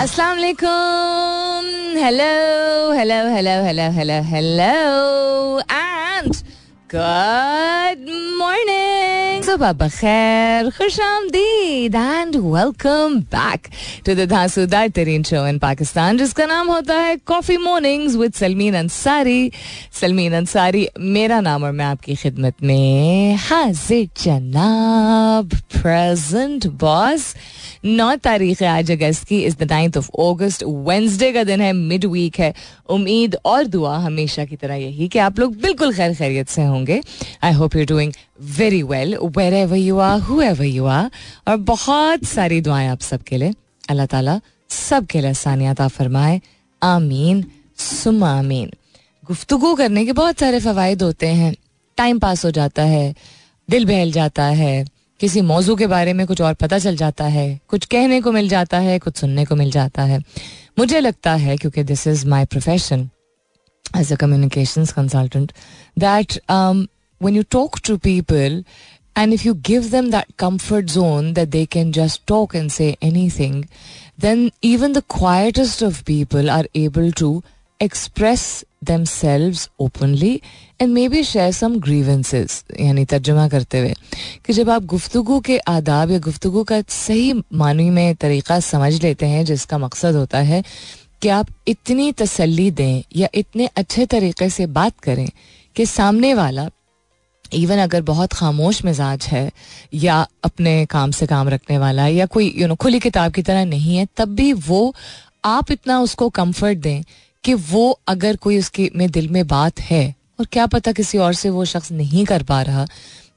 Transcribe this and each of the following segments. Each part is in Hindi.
अस्सलाम वालेकुम hello hello hello hello hello hello and good morning सुबह बखैर खुश आमदीद and welcome back to the धांसूदार तरीन शो इन पाकिस्तान जिसका नाम होता है coffee mornings with Salmeen Ansari Salmeen Ansari मेरा नाम और मैं आपकी खिदमत में हाजिर जनाब प्रेजेंट बॉस नौ तारीख आज अगस्त की is the ninth of August Wednesday का दिन है मिड वीक है उम्मीद और दुआ हमेशा की तरह यही कि आप लोग बिल्कुल खैर खैरियत से होंगे I hope you doing very well wherever you are whoever you are और बहुत सारी दुआएँ आप सबके लिए। अल्लाह ताला सबके लिए आसानियात फरमाए। आमीन। सुम आमीन। गुफ्तगु करने के बहुत सारे फवायद होते हैं। टाइम पास हो जाता है। दिल बहल जाता है। किसी मौजू के बारे में कुछ और पता चल जाता है। कुछ कहने को मिल जाता है, कुछ सुनने को मिल जाता है। मुझे लगता है, क्योंकि this is my profession as a communication consultant that when you talk to people and if you give them that comfort zone that they can just talk and say anything then even the quietest of people are able to express themselves openly and maybe share some grievances यानी तर्जुमा करते हुए कि जब आप गुफ्तगु के आदाब या गुफ्तगु का सही मानी में तरीक़ा समझ लेते हैं जिसका मकसद होता है कि आप इतनी तसल्ली दें या इतने अच्छे तरीके से बात करें कि सामने वाला इवन अगर बहुत खामोश मिजाज है या अपने काम से काम रखने वाला है या कोई यू नो खुली किताब की तरह नहीं है, तब भी वो, आप इतना उसको कंफर्ट दें कि वो अगर कोई उसके में दिल में बात है और क्या पता किसी और से वो शख्स नहीं कर पा रहा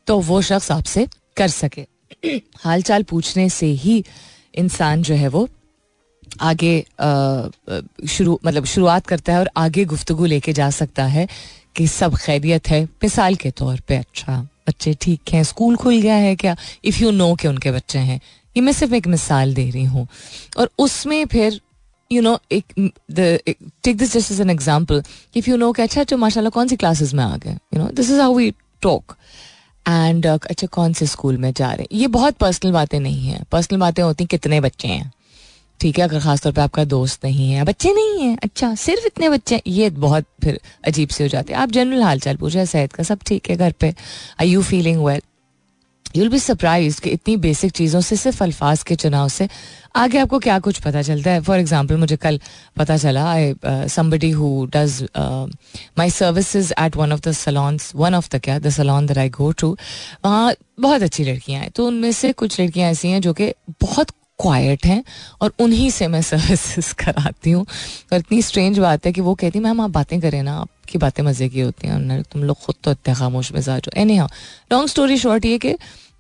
तो वो शख्स आपसे कर सके। हाल चाल पूछने से ही इंसान जो है वो आगे शुरू मतलब शुरुआत करता है और आगे गुफ्तगु लेके जा सकता है। कि सब खैरियत है। मिसाल के तौर पे अच्छा बच्चे ठीक हैं, स्कूल खुल गया है क्या? इफ़ यू नो कि उनके बच्चे हैं। ये मैं सिर्फ़ एक मिसाल दे रही हूँ। और उसमें फिर यू नो एक take this just as an example if you know कि अच्छा अच्छा माशाल्लाह, कौन सी क्लासेस में आ गए? You know this is how we talk and अच्छा कौन से स्कूल में जा रहे हैं? ये बहुत पर्सनल बातें नहीं है। पर्सनल बातें होती कितने बच्चे हैं? ठीक है, अगर खासतौर पे आपका दोस्त नहीं है, बच्चे नहीं है अच्छा सिर्फ़ इतने बच्चे, ये बहुत फिर अजीब से हो जाते हैं। आप जनरल हाल चाल पूछे सेहत का, सब ठीक है घर पे। I you feeling well you'll be surprise कि इतनी बेसिक चीज़ों से, सिर्फ़ अल्फाज के चुनाव से, आगे आपको क्या कुछ पता चलता है? फॉर एग्ज़ाम्पल मुझे कल पता चला I somebody who does my services at one of the salons one of the क्या the salon there I go to वहाँ बहुत अच्छी लड़कियाँ हैं। तो उनमें से कुछ लड़कियाँ ऐसी हैं जो कि बहुत क्वाइट हैं और उन्हीं से मैं सर्विसेज़ कराती हूँ। और इतनी स्ट्रेंज बात है कि वो कहती मैम, आप बातें करें ना, आपकी बातें मज़े की होती हैं तुम लोग खुद तो इतने खामोश मिजाज हो। एनी हाँ लॉन्ग स्टोरी शॉर्ट ये कि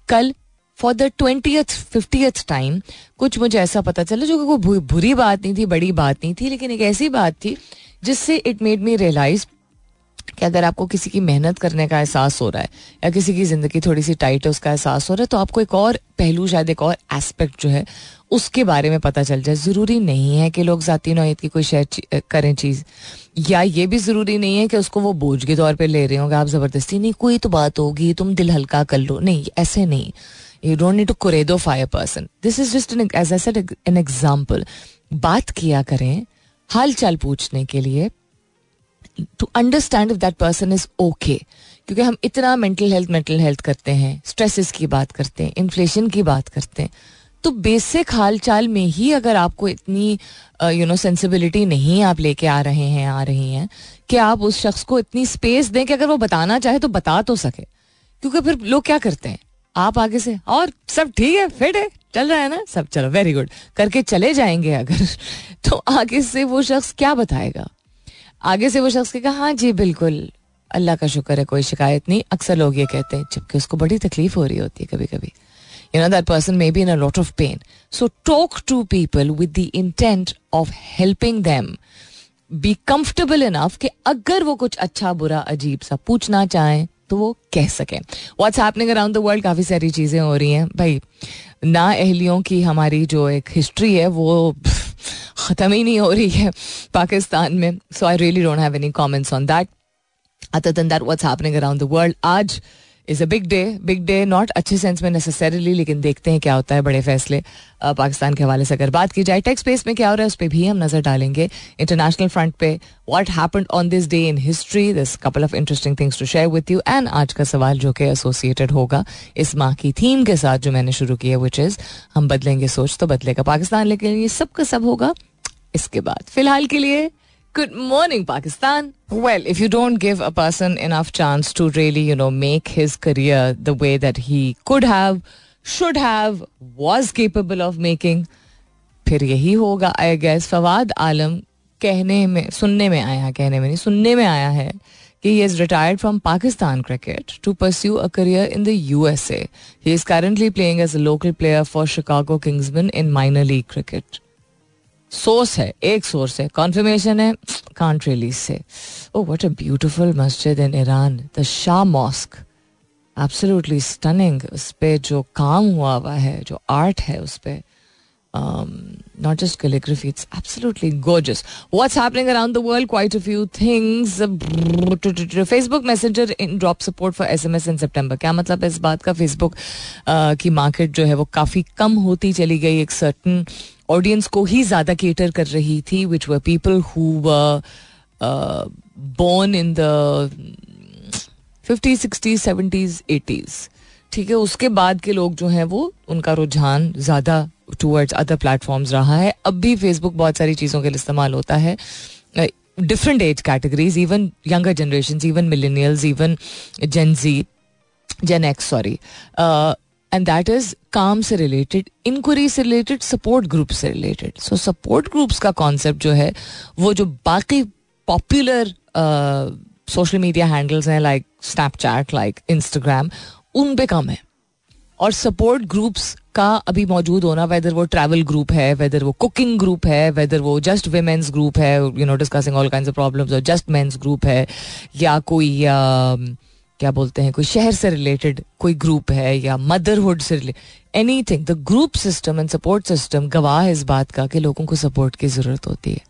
कल for the twenty fifty time कुछ मुझे ऐसा पता चला जो कि कोई बुरी बात नहीं थी, बड़ी बात नहीं थी, लेकिन एक ऐसी बात थी जिससे इट मेड मी रियलाइज़ कि अगर आपको किसी की मेहनत करने का एहसास हो रहा है या किसी की ज़िंदगी थोड़ी सी टाइट है, उसका एहसास हो रहा है तो आपको एक और पहलू, शायद एक और एस्पेक्ट जो है, उसके बारे में पता चल जाए। ज़रूरी नहीं है कि लोग ज़ाती नौत की कोई शेयर करें चीज़। या ये भी ज़रूरी नहीं है कि उसको वो बोझ के तौर पर ले रहे होंगे, आप ज़बरदस्ती, नहीं, कोई तो बात होगी, तुम दिल हल्का कर लो। नहीं, ऐसे नहीं। You don't need to कुरेदो fire person this is just as an example बात किया करें हाल चाल पूछने के लिए to understand if that person is okay क्योंकि हम इतना मेंटल हेल्थ मेंटल हेल्थ करते हैं स्ट्रेसेस की बात करते हैं इन्फ्लेशन की बात करते हैं तो बेसिक हाल चाल में ही अगर आपको इतनी यू नो सेंसिबिलिटी नहीं आप लेके आ रहे हैं, आ रही हैं, कि आप उस शख्स को इतनी स्पेस दें कि अगर वो बताना चाहे तो बता तो सके। क्योंकि फिर लोग क्या करते हैं? आप आगे से, और सब ठीक है फिट है, चल रहा है ना? सब, चलो वेरी गुड करके चले जाएँगे अगर तो आगे से वो शख्स क्या बताएगा? आगे से वो शख्स के कहा हाँ जी, बिल्कुल, अल्लाह का शुक्र है, कोई शिकायत नहीं। अक्सर लोग ये कहते हैं, जबकि उसको बड़ी तकलीफ़ हो रही होती है कभी कभी you know that person may be in a lot of pain. So talk to people with the intent of helping them. Be comfortable enough कि अगर वो कुछ अच्छा बुरा, अजीब सा पूछना चाहें तो वो कह सकें। What's happening around the world काफ़ी सारी चीज़ें हो रही हैं। भाई, ना अहलियों की हमारी जो एक हिस्ट्री है, वो ख़त्म ही नहीं हो रही है पाकिस्तान में. So I really don't have any comments on that other than that what's happening around the world आज is a big day big day not अच्छे सेंस में नेसेसरीली लेकिन देखते हैं क्या होता है बड़े फैसले। पाकिस्तान के हवाले से अगर बात की जाए टेक्स स्पेस में क्या हो रहा है, उस पर भी हम नज़र डालेंगे। इंटरनेशनल फ्रंट पे what happen on this day in history this couple of interesting things to share with you and आज का सवाल जो कि एसोसिएटेड होगा इस माह की थीम के साथ जो मैंने शुरू किया विच इज़ हम बदलेंगे सोच तो बदलेगा। पाकिस्तान लेकिन ये सब का सब होगा, इसके बाद। फ़िलहाल के लिए Good morning, Pakistan. Well, if you don't give a person enough chance to really, you know, make his career the way that he could have, should have, was capable of making, फिर यही होगा आई गेस फवाद आलम कहने में सुनने में आया कहने में नहीं सुनने में आया है कि he is retired from Pakistan cricket to pursue a career in the USA he is currently playing as a local player for Chicago Kingsmen in minor league cricket source है, एक सोर्स है. कॉन्फर्मेशन है कांट रिलीज़ से ओ व्हाट अ ब्यूटीफुल मस्जिद in Iran the Shah mosque absolutely stunning उस पर जो काम हुआ हुआ है जो आर्ट है उस पर not just calligraphy, it's absolutely gorgeous. What's happening around the world? Quite a few things. Facebook Messenger in drop support for SMS in September. क्या मतलब है इस बात का फेसबुक की मार्केट जो है वो काफ़ी कम होती चली गई एक सर्टन ऑडियंस को ही ज्यादा केटर कर रही थी which were people who born in the fifties sixties seventies eighties ठीक है उसके बाद के लोग जो हैं वो उनका रुझान ज़्यादा टूवर्ड्स अदर प्लेटफॉर्म्स रहा है। अब भी फेसबुक बहुत सारी चीज़ों के लिए इस्तेमाल होता है। Different age categories even younger generation even millennials even Gen Z Gen X sorry and that is काम से रिलेटेड इंक्वायरी से रिलेटेड सपोर्ट ग्रुप से रिलेटेड सो सपोर्ट ग्रुप्स का कॉन्सेप्ट जो है, वो जो बाकी पॉपुलर सोशल मीडिया हैंडल्स हैं लाइक स्नैपचैट लाइक इंस्टाग्राम उन पे कम है। और सपोर्ट ग्रुप्स का अभी मौजूद होना वेदर वो ट्रैवल ग्रुप है वेदर वो कुकिंग ग्रुप है वेदर वो जस्ट वेमेंस ग्रुप है you know discussing all kind of problems और जस्ट मेंस ग्रुप है या कोई uh, क्या बोलते हैं कोई शहर से रिलेटेड कोई ग्रुप है या मदरहुड से related anything the group system and support system गवाह इस बात का कि लोगों को सपोर्ट की ज़रूरत होती है।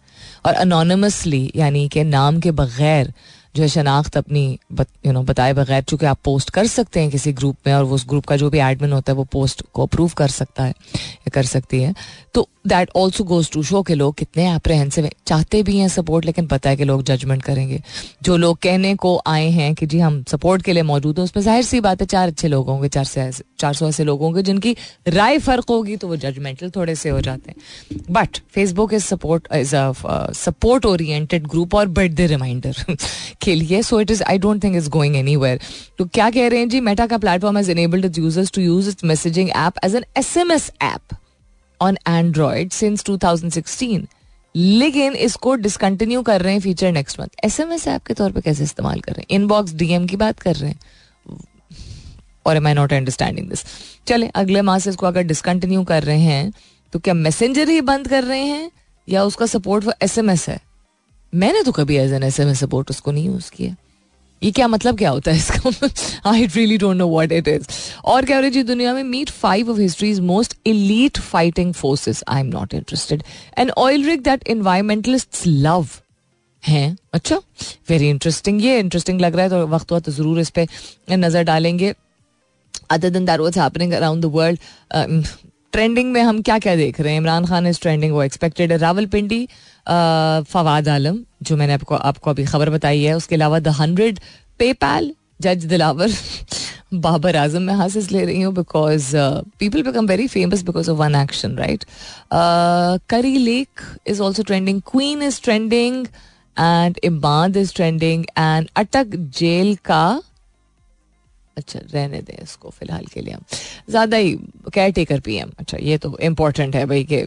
और अनोनमसली यानी कि नाम के बगैर जो है शनाख्त अपनी बत, यू नो बताए बगैर चूँकि आप पोस्ट कर सकते हैं किसी ग्रुप में और वो उस ग्रुप का जो भी एडमिन होता है वो पोस्ट को अप्रूव कर सकता है या कर सकती है। तो that also goes to show के लोग कितने अप्रहेंसिव हैं। चाहते भी हैं सपोर्ट लेकिन पता है कि लोग जजमेंट करेंगे। जो लोग कहने को आए हैं कि जी हम सपोर्ट के लिए मौजूद हैं, उसमें ज़ाहिर सी बात है चार अच्छे लोग होंगे, चार से चार सौ ऐसे लोग होंगे जिनकी राय फ़र्क होगी तो वो जजमेंटल थोड़े से हो जाते हैं। But Facebook is support is a support oriented group और द रिमाइंडर के लिए so it is I don't think is going anywhere तो क्या कह रहे हैं जी मेटा का platform has enabled users to use its messaging app as an S M S app on Android since 2016 लेकिन इसको डिसकंटिन्यू कर रहे हैं feature next month S M S app के तौर पर कैसे इस्तेमाल कर रहे हैं? इनबॉक्स डीएम की बात कर रहे हैं? और am I not understanding this चले, अगले माह से इसको अगर डिसकंटिन्यू कर रहे हैं तो क्या मैसेंजर ही बंद कर रहे हैं? या उसका सपोर्ट वो एस एम एस है? मैंने तो कभी as an S M S support उसको नहीं यूज़ किया। ये क्या मतलब क्या होता है इसका? I really don't know what it is और क्या जी, दुनिया में meet five of history's most elite fighting forces I am not interested and oil rich that environmentalist love हैं? अच्छा? वेरी इंटरेस्टिंग ये इंटरेस्टिंग लग रहा है तो वक्त हुआ तो ज़रूर इस पर नज़र डालेंगे. अदर दिन that was happening around the world trending में हम क्या क्या देख रहे हैं? इमरान खान इज़ ट्रेंडिंग वो एक्सपेक्टेड है। रावलपिंडी फवाद आलम, जो मैंने आपको आपको अभी खबर बताई है, उसके अलावा द हंड्रेड पे पैल जज दिलावर, बाबर आज़म मैं हासिस ले रही हूँ because people become very famous because of one action right Kari Lake is also trending queen is trending and Imad is trending and Attock jail का अच्छा रहने दें इसको फ़िलहाल के लिए हम। ज़्यादा ही केयर टेकर पी एम अच्छा ये तो इम्पोर्टेंट है भाई कि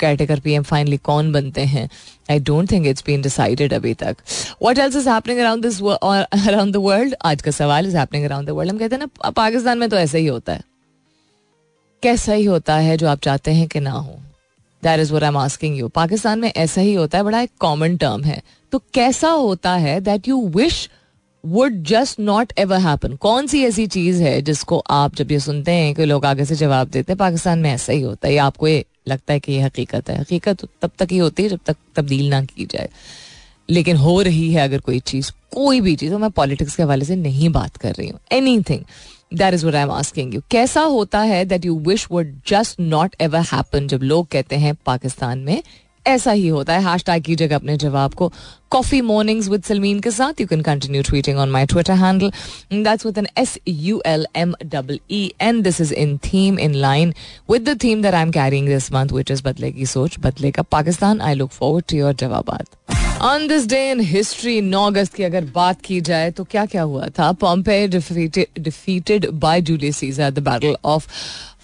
caretaker P M finally कौन बनते हैं? I don't think it's been decided अभी तक। What else is happening around this around the world आज का सवाल is happening around the world हम कहते हैं ना पाकिस्तान में तो ऐसा ही होता है। कैसा ही होता है जो आप चाहते हैं कि ना हो? That is where I am asking you Pakistan में ऐसा ही होता है, बड़ा एक कॉमन टर्म है। तो कैसा होता है that you wish would just not ever happen कौन सी ऐसी चीज़ है जिसको आप जब ये सुनते हैं कि लोग आगे से जवाब देते हैं, पाकिस्तान में ऐसा ही होता है आपको ये लगता है कि ये हकीकत है? हकीकत तब तक ही होती है जब तक तब्दील ना की जाए। लेकिन हो रही है अगर कोई चीज़, कोई भी चीज़ तो मैं पॉलिटिक्स के हवाले से नहीं बात कर रही हूँ। Anything that is what I am asking you कैसा होता है that you wish would just not ever happen जब लोग कहते हैं पाकिस्तान में ऐसा ही होता है। हैश टैग कीजिएगा अपने जवाब को। कॉफ़ी मॉर्निंग्स विद सलमीन के साथ। You can continue tweeting on my Twitter handle that's with N S U L M double E and this is in theme in line with the theme that I am carrying this month which is बदलेगी सोच बदलेगा Pakistan I look forward to your जवाब on this day in history नौ अगस्त की अगर बात की जाए तो क्या क्या हुआ था? Pompey defeated by Julius Caesar the battle of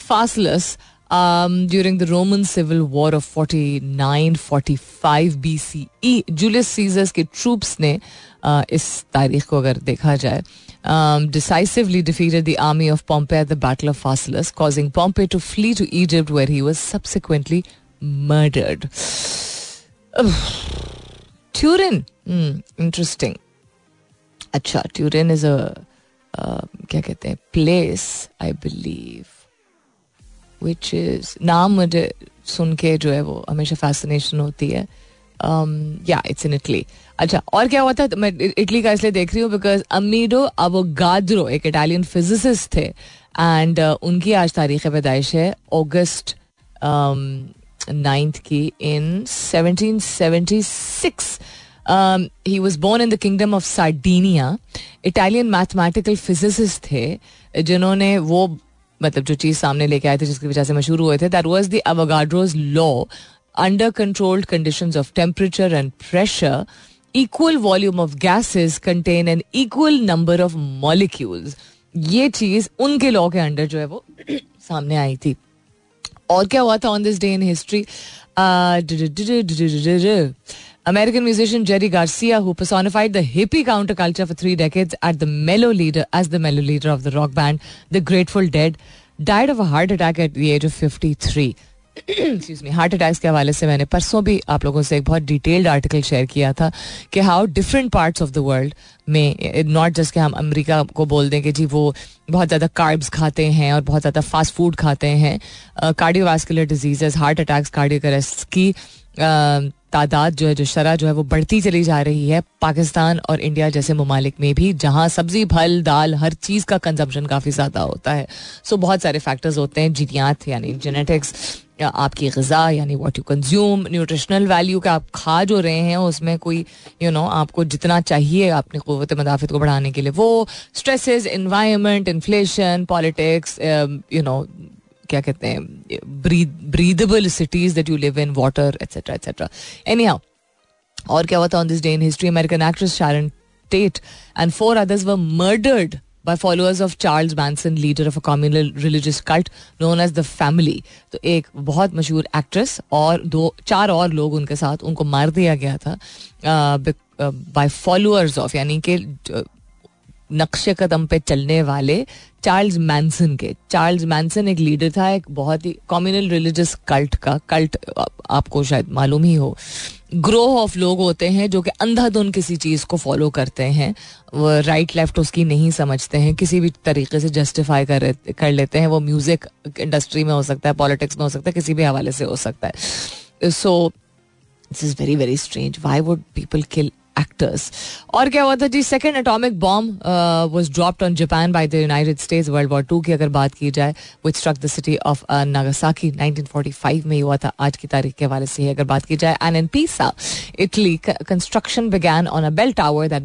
Pharsalus um, during the Roman civil war of 49-45 BCE Julius Caesar's के ट्रूप्स ने uh, इस तारीख को अगर देखा जाए um, defeated the army of Pompey at the Battle of Pharsalus, causing Pompey to flee to Egypt, where he was subsequently murdered. Turin, hmm, interesting. अच्छा ट्यूरिन इज़ अ क्या कहते हैं place I believe which is नाम मुझे सुन के जो है वो हमेशा फैसिनेशन होती है। या इट्स इन इटली अच्छा और क्या हुआ था? मैं इटली का इसलिए देख रही हूँ बिकॉज़ अमीडो गाद्रो एक इटालियन फिजिसिस्ट थे एंड uh, उनकी आज तारीख पैदाइश है अगस्त नाइन्थ um, की in seventeen seventy six he was born in the kingdom of Sardinia Italian mathematical physicist थे जिन्होंने वो मतलब जो चीज़ सामने लेके आए थे, जिसकी वजह से मशहूर हुए थे that was the Avogadro's law under controlled conditions of temperature and pressure equal volume of gases contain an equal number of molecules ये चीज़ उनके लॉ के अंडर जो है वो सामने आई थी। और क्या हुआ था on this day in history American musician Jerry Garcia, who personified the hippie counterculture for three decades at the mellow leader as the mellow leader of the rock band, the Grateful Dead, died of a heart attack at the age of 53. Excuse me heart attacks के हवाले से मैंने परसों भी आप लोगों से एक बहुत डिटेल्ड आर्टिकल शेयर किया था कि how different parts of the world में नॉट जस्ट कि हम अमेरिका को बोल दें कि जी वो बहुत ज़्यादा कार्ब्स खाते हैं और बहुत ज़्यादा फास्ट फ़ूड खाते हैं cardiovascular disease heart attacks cardio की तादाद जो है जो शरा जो है वो बढ़ती चली जा रही है पाकिस्तान और इंडिया जैसे ममालिक में भी जहाँ सब्ज़ी फल दाल हर चीज़ का कंजम्पशन काफ़ी ज़्यादा होता है। सो बहुत सारे फैक्टर्स होते हैं जीनियात यानी जेनेटिक्स आपकी गज़ा यानी what you consume nutritional value का आप खा जो रहे हैं उसमें कोई यू you नो know, आपको जितना चाहिए अपनी क़वत मदाफ़त को बढ़ाने के लिए वो stresses environment inflation politics you know क्या कहते हैं breathable cities that you live in water etcetera etcetera anyhow और क्या हुआ था on this day in history American actress Sharon Tate and four others were murdered by followers of Charles Manson, leader of a communal religious cult known as the Family. तो एक बहुत मशहूर एक्ट्रेस और दो चार और लोग उनके साथ उनको मार दिया गया था बाय फॉलोअर्स ऑफ़ यानी कि नक्शे कदम पे चलने वाले चार्ल्स मैंसन के। चार्ल्स मैंसन एक लीडर था, एक बहुत ही कॉम्युनल रिलीजियस कल्ट का। कल्ट आपको शायद मालूम ही हो। ग्रोह ऑफ़ लोग होते हैं जो कि अंधाधुन किसी चीज़ को फॉलो करते हैं। वो राइट लेफ़्ट उसकी नहीं समझते हैं। किसी भी तरीके से जस्टिफाई कर कर लेते हैं। वो म्यूज़िक इंडस्ट्री में हो सकता है पॉलिटिक्स में हो सकता है, किसी भी हवाले से हो सकता है। So this is very very strange why would people kill actors और क्या हुआ था जी second atomic bomb was dropped on Japan by the United States World War two की अगर बात की जाए which struck the city of Nagasaki 1945 में हुआ था आज की तारीख के हवाले से ही अगर बात की जाए and in Pisa Italy construction began on a bell tower that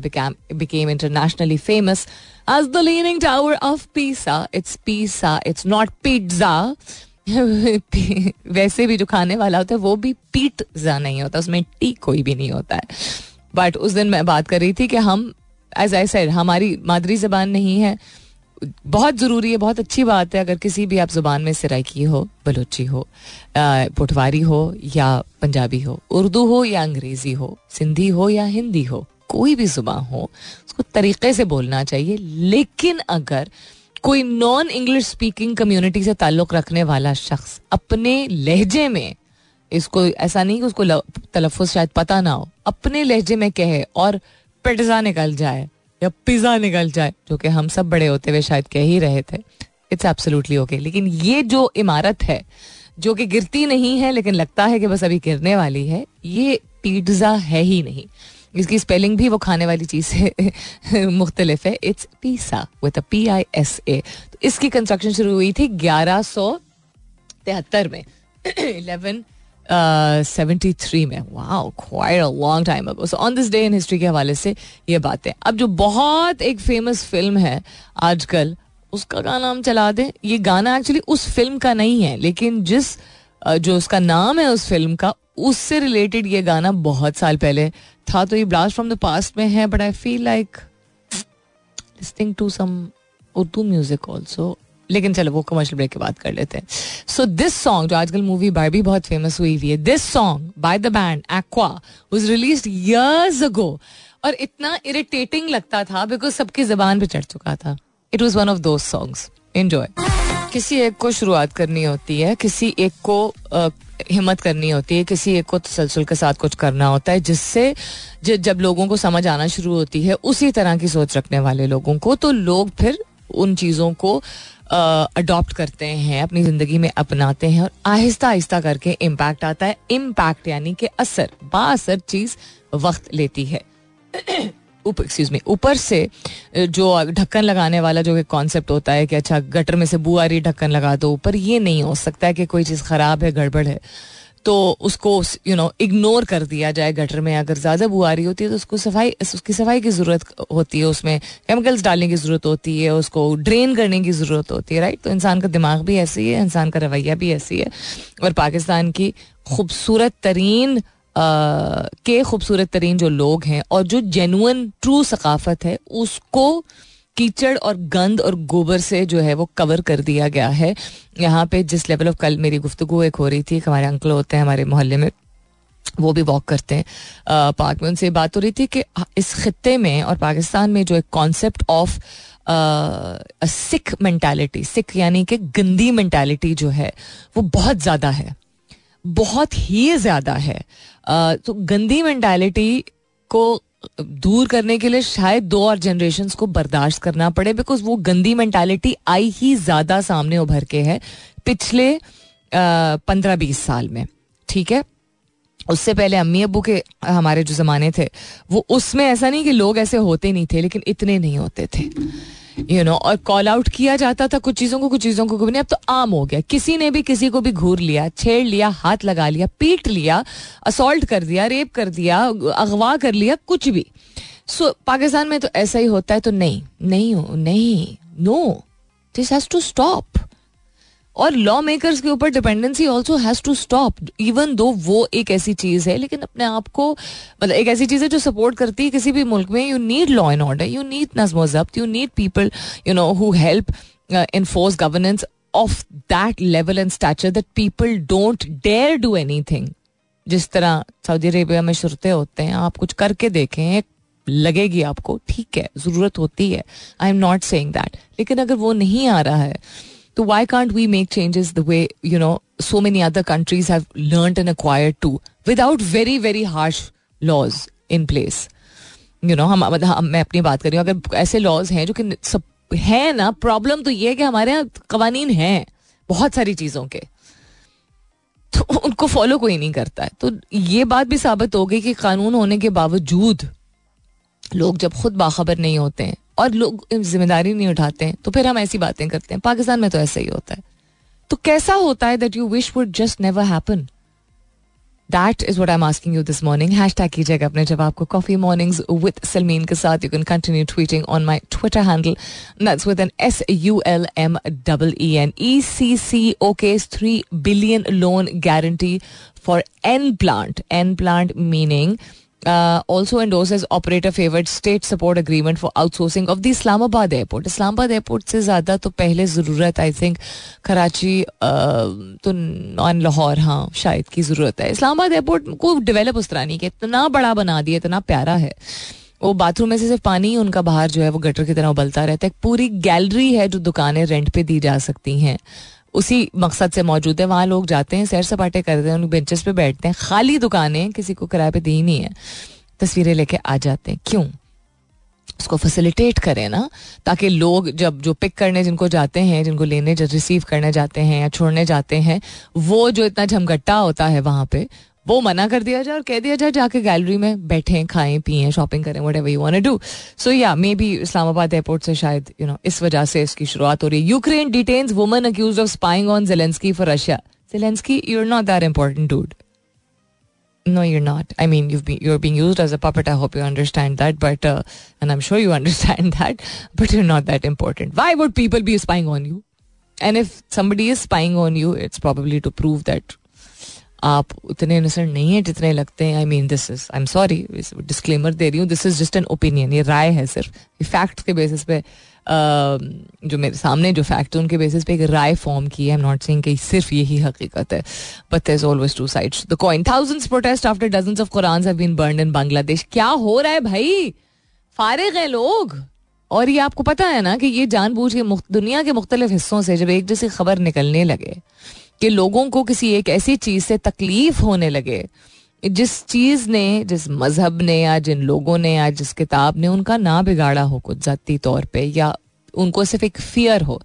became internationally famous as the leaning tower of Pisa. It's Pisa. It's not pizza. वैसे भी जो खाने वाला होता है, वो भी पीटजा नहीं होता उसमें टी कोई भी नहीं होता है बट उस दिन मैं बात कर रही थी कि हम एज आई सेड हमारी मादरी जबान नहीं है। बहुत ज़रूरी है, बहुत अच्छी बात है, अगर किसी भी आप ज़ुबान में सराइकी हो, बलोची हो पुठवारी हो, या पंजाबी हो, उर्दू हो, या अंग्रेज़ी हो, सिंधी हो, या हिंदी हो, कोई भी ज़ुबान हो, उसको तरीके से बोलना चाहिए। लेकिन अगर कोई नॉन इंग्लिश स्पीकिंग कम्युनिटी से ताल्लुक़ रखने वाला शख्स अपने लहजे में इसको, ऐसा नहीं कि उसको तलफ़ शायद पता ना हो। अपने लहजे में कहे और पिज़्ज़ा निकल जाए या पिज़्ज़ा निकल जाए, जो कि हम सब बड़े होते हुए शायद कह ही रहे थे। इट्स एब्सोल्युटली ओके लेकिन ये जो इमारत है, जो कि गिरती नहीं है, लेकिन लगता है कि बस अभी गिरने वाली है, ये पिज़्ज़ा है ही नहीं। इसकी स्पेलिंग भी वो खाने वाली चीज़ से मुख्तलिफ़ है। It's Pisa with P I S A इसकी कंस्ट्रक्शन शुरू हुई थी ग्यारह सौ तिहत्तर में। इलेवन सेवेंटी थ्री में। Wow quite a long time ago so on this day in history के हवाले से ये बातें। अब जो बहुत एक फ़ेमस फ़िल्म है आजकल, उसका गाना हम चला दें? ये गाना एक्चुअली उस फ़िल्म का नहीं है, लेकिन जिस जो उसका नाम है उस फ़िल्म का, उससे रिलेटेड ये गाना बहुत साल पहले था। तो ये ब्लास्ट फ्रॉम द पास्ट में है but I feel like listening to some Urdu music also लेकिन चलो, वो कमर्शियल ब्रेक के बाद कर लेते हैं। सो दिस सॉन्ग जो आजकल मूवी बारबी बहुत फ़ेमस हुई हुई है this song by the band Aqua was released years ago और इतना इरिटेटिंग लगता था बिकॉज़ सबकी जबान पे चढ़ चुका था। It was one of those songs enjoy किसी एक को शुरुआत करनी होती है, किसी एक को हिम्मत करनी होती है, किसी एक को तसलसल के साथ कुछ करना होता है, जिससे जब लोगों को समझ आना शुरू होती है, उसी तरह की सोच रखने वाले लोगों को तो लोग फिर उन चीज़ों को अडॉप्ट करते हैं, अपनी ज़िंदगी में अपनाते हैं और आहिस्ता आहिस्ता करके इम्पैक्ट आता है। इम्पैक्ट यानी कि असर बासर चीज़ वक्त लेती है। एक्सक्यूज में ऊपर से जो ढक्कन लगाने वाला जो कॉन्सेप्ट होता है कि अच्छा गटर में से बुआ रही ढक्कन लगा दो ऊपर ये नहीं हो सकता है कि कोई चीज़ ख़राब है, गड़बड़ है। तो उसको यू नो इग्नोर कर दिया जाए गटर में। अगर ज़्यादा बुआ रही होती है तो उसको सफ़ाई, उसकी सफ़ाई की ज़रूरत होती है उसमें। केमिकल्स डालने की ज़रूरत होती है, उसको ड्रेन करने की ज़रूरत होती है राइट तो इंसान का दिमाग भी ऐसी है इंसान का रवैया भी ऐसी है और पाकिस्तान की खूबसूरत तरीन के खूबसूरत तरीन जो लोग हैं और जो जेनुअन ट्रू सकाफत है, उसको कीचड़ और गंद और गोबर से जो है वो कवर कर दिया गया है। यहाँ पे जिस लेवल ऑफ़ कल मेरी गुफ्तु एक हो रही थी हमारे अंकल होते हैं हमारे मोहल्ले में, वो भी वॉक करते हैं। पार्क में उनसे बात हो रही थी कि इस खत्े में और पाकिस्तान में जो एक concept of sick mentality sick यानी कि गंदी मैंटेलिटी जो है, वो बहुत ज़्यादा है। बहुत ही ज़्यादा है। तो गंदी मैंटेलिटी को दूर करने के लिए शायद दो और जनरेशन को बर्दाश्त करना पड़े बिकॉज़ वो गंदी मेंटालिटी आई ही ज़्यादा सामने उभर के है पिछले पंद्रह बीस साल में, ठीक है? उससे पहले अम्मी अबू के हमारे जो जमाने थे, वो उसमें ऐसा नहीं कि लोग ऐसे होते नहीं थे, लेकिन इतने नहीं होते थे। यू नो और कॉल आउट किया जाता था कुछ चीज़ों को कुछ चीज़ों को नहीं। अब तो आम हो गया। किसी ने भी किसी को भी घूर लिया छेड़ लिया हाथ लगा लिया पीट लिया असोल्ट कर दिया रेप कर दिया अगवा कर लिया कुछ भी। सो so, पाकिस्तान में तो ऐसा ही होता है तो नहीं नहीं हो नहीं। No this has to stop और लॉ मेकर्स के ऊपर dependency also has to stop even though वो एक ऐसी चीज़ है, लेकिन अपने आप को मतलब एक ऐसी चीज़ है जो सपोर्ट करती है किसी भी मुल्क में you need law and order you need नजमो जब्त you need people you know who help enforce governance of that level and stature that people don't dare do anything जिस तरह सऊदी अरेबिया में शुरते होते हैं, आप कुछ करके देखें, लगेगी आपको, ठीक है, ज़रूरत होती है। I am not saying that लेकिन अगर वो नहीं आ रहा है तो why can't we make changes the way you know so many other countries have learn and acquire to without very very harsh laws in place you know हम मैं अपनी बात कर रही हूँ, अगर ऐसे लॉज हैं जो कि सब है ना प्रॉब्लम तो ये है कि हमारे यहाँ कवानी हैं, बहुत सारी चीज़ों के। तो उनको फॉलो कोई नहीं करता है। तो ये बात भी साबित हो गई कि कानून होने के बावजूद लोग जब खुद बाखबर नहीं होते हैं और लोग ज़िम्मेदारी नहीं उठाते हैं तो फिर हम ऐसी बातें करते हैं। पाकिस्तान में तो ऐसा ही होता है। तो कैसा होता है that you wish would just never happen that is what I am asking you this morning hashtag कीजिएगा अपने जवाब को। कॉफ़ी मॉर्निंग्स विद सलमीन के साथ you can continue tweeting on my Twitter handle that's with N S U L M double E N E C C okay three billion loan guarantee for N plant N plant meaning also endorses operator favoured state support agreement for outsourcing of the Islamabad airport Islamabad airport से ज़्यादा तो पहले ज़रूरत आई थिंक कराची तो नॉन लाहौर हाँ शायद की ज़रूरत है इस्लामाबाद एयरपोर्ट को डेवलप उस तरह नहीं किया इतना बड़ा बना दिया इतना प्यारा है वो बाथरूम में से सिर्फ़ पानी ही उनका बाहर जो है वो गटर की तरह उबलता रहता है पूरी गैलरी है जो दुकानें रेंट पे दी जा सकती हैं उसी मकसद से मौजूद है। वहाँ लोग जाते हैं, सैर सपाटे करते हैं उन बेंचेस पे बैठते हैं। खाली दुकानें, किसी को किराए पे दी नहीं है। तस्वीरें लेके आ जाते हैं। क्यों? उसको फैसिलिटेट करें ना, ताकि लोग जब जो पिक करने, जिनको जाते हैं, जिनको लेने, जब रिसीव करने जाते हैं या छोड़ने जाते हैं, वो जो इतना झमघट्टा होता है वहाँ पे वो मना कर दिया जाए और कह दिया जाए जाके गैलरी में बैठे खाएँ पिए शॉपिंग करें whatever you want do so या मे बी इस्लामाबाद एयरपोर्ट से शायद यू नो इस वजह से इसकी शुरुआत हो रही है Ukraine detains woman accused of spying on Zelensky for Russia Zelensky you are not that important dude no you're not i mean you've been you're being used as a puppet i hope you understand that but uh, and i'm sure you understand that but you're not that important why would people be spying on you and if somebody is spying on you it's probably to prove that आप उतने इनोसेंट नहीं है जितने लगते हैं। I mean this is I am sorry disclaimer दे रही हूँ। This is just an opinion ये राय है सिर्फ़। ये फैक्ट के बेसिस पे जो मेरे सामने जो फैक्ट है, उनके बेसिस पे एक राय फॉर्म की है। आई एम नॉट सेइंग कि सिर्फ़ यही हकीकत है but is always two sides the coin thousands protest after dozens of Quran have been burned in Bangladesh क्या हो रहा है भाई? फारिग हैं लोग। और ये आपको पता है ना कि ये जानबूझ के दुनिया के मुख्तलिफ़ हिस्सों से जब एक जैसी खबर निकलने लगे कि लोगों को किसी एक ऐसी चीज़ से तकलीफ़ होने लगे। जिस चीज़ ने, जिस मज़हब ने या जिन लोगों ने या जिस किताब ने उनका ना बिगाड़ा हो कुछ जाती तौर पे या उनको सिर्फ़ एक फियर हो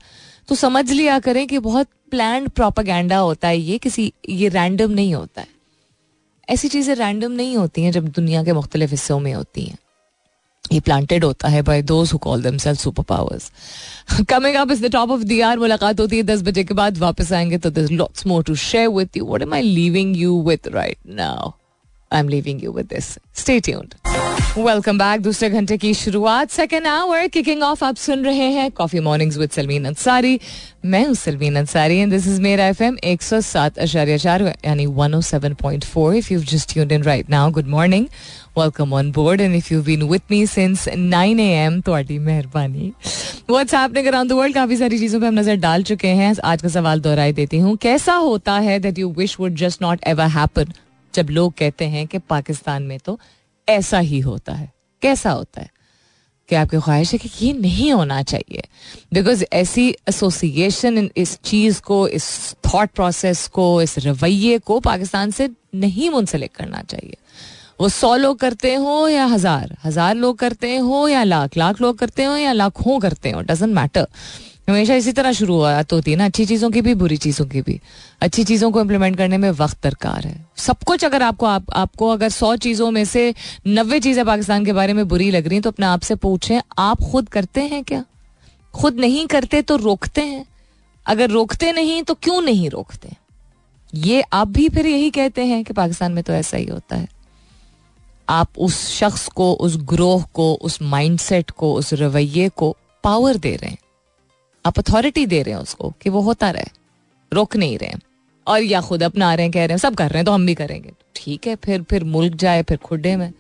तो समझ लिया करें कि बहुत प्लान प्रोपागेंडा होता है, ये किसी, ये रैंडम नहीं होता है। ऐसी चीज़ें रैंडम नहीं होती हैं जब दुनिया के मुख्तलिफ़ हिस्सों में होती हैं। ये प्लांटेड होता है by those who call themselves super powers coming up is the top of the R मुलाकात होती है दस बजे के बाद, वापस आएँगे तो this lots more to share with you what am I leaving you with right now I am leaving you with this stay tuned welcome back दूसरे घंटे की शुरुआत. सेकेंड आवर किकिंग ऑफ़ आप सुन रहे हैं coffee mornings with Salmeen Ansari मैं हूँ Salmeen Ansari and this is Mera FM 107 अशारिया चार, यानी 107.4 इफ़ यू जस्ट यून in right now good morning welcome on board and if you been with me since nine A M थोड़ी मेहरबानी। What's happening around the world काफ़ी सारी चीज़ों पर हम नज़र डाल चुके हैं। आज का सवाल दोहराई देती हूँ। कैसा होता है that you wish would just not ever happen जब लोग कहते हैं कि पाकिस्तान में तो ऐसा ही होता है। कैसा होता है? कि आपकी ख्वाहिश है कि ये नहीं होना चाहिए? बिकॉज़ ऐसी एसोसिएशन इस चीज़ को, इस थॉट प्रोसेस को, इस रवैये को पाकिस्तान से नहीं मुंसलिक करना चाहिए। वो सौ लोग करते हो या हज़ार? हज़ार लोग करते हो या लाख? लाख लोग करते हो या लाखों करते हो? डजेंट मैटर हमेशा इसी तरह शुरू तो होती है ना अच्छी चीज़ों की भी बुरी चीज़ों की भी। अच्छी चीज़ों को इम्प्लीमेंट करने में वक्त दरकार है। सब कुछ अगर आपको आप, आपको अगर सौ चीज़ों में से नब्बे चीज़ें पाकिस्तान के बारे में बुरी लग रही तो अपने आप से पूछें आप खुद करते हैं क्या? खुद नहीं करते तो रोकते हैं। अगर रोकते नहीं तो क्यों नहीं रोकते? ये आप भी फिर यही कहते हैं कि पाकिस्तान में तो ऐसा ही होता है। आप उस शख्स को, उस ग्रोह को, उस माइंडसेट को, उस रवैये को पावर दे रहे हैं। आप अथॉरिटी दे रहे हैं उसको कि वो होता रहे, रोक नहीं रहे। और या खुद अपना रहे हैं कह रहे हैं, सब कर रहे हैं तो हम भी करेंगे। ठीक है, फिर फिर मुल्क जाए, फिर खुड्डे में।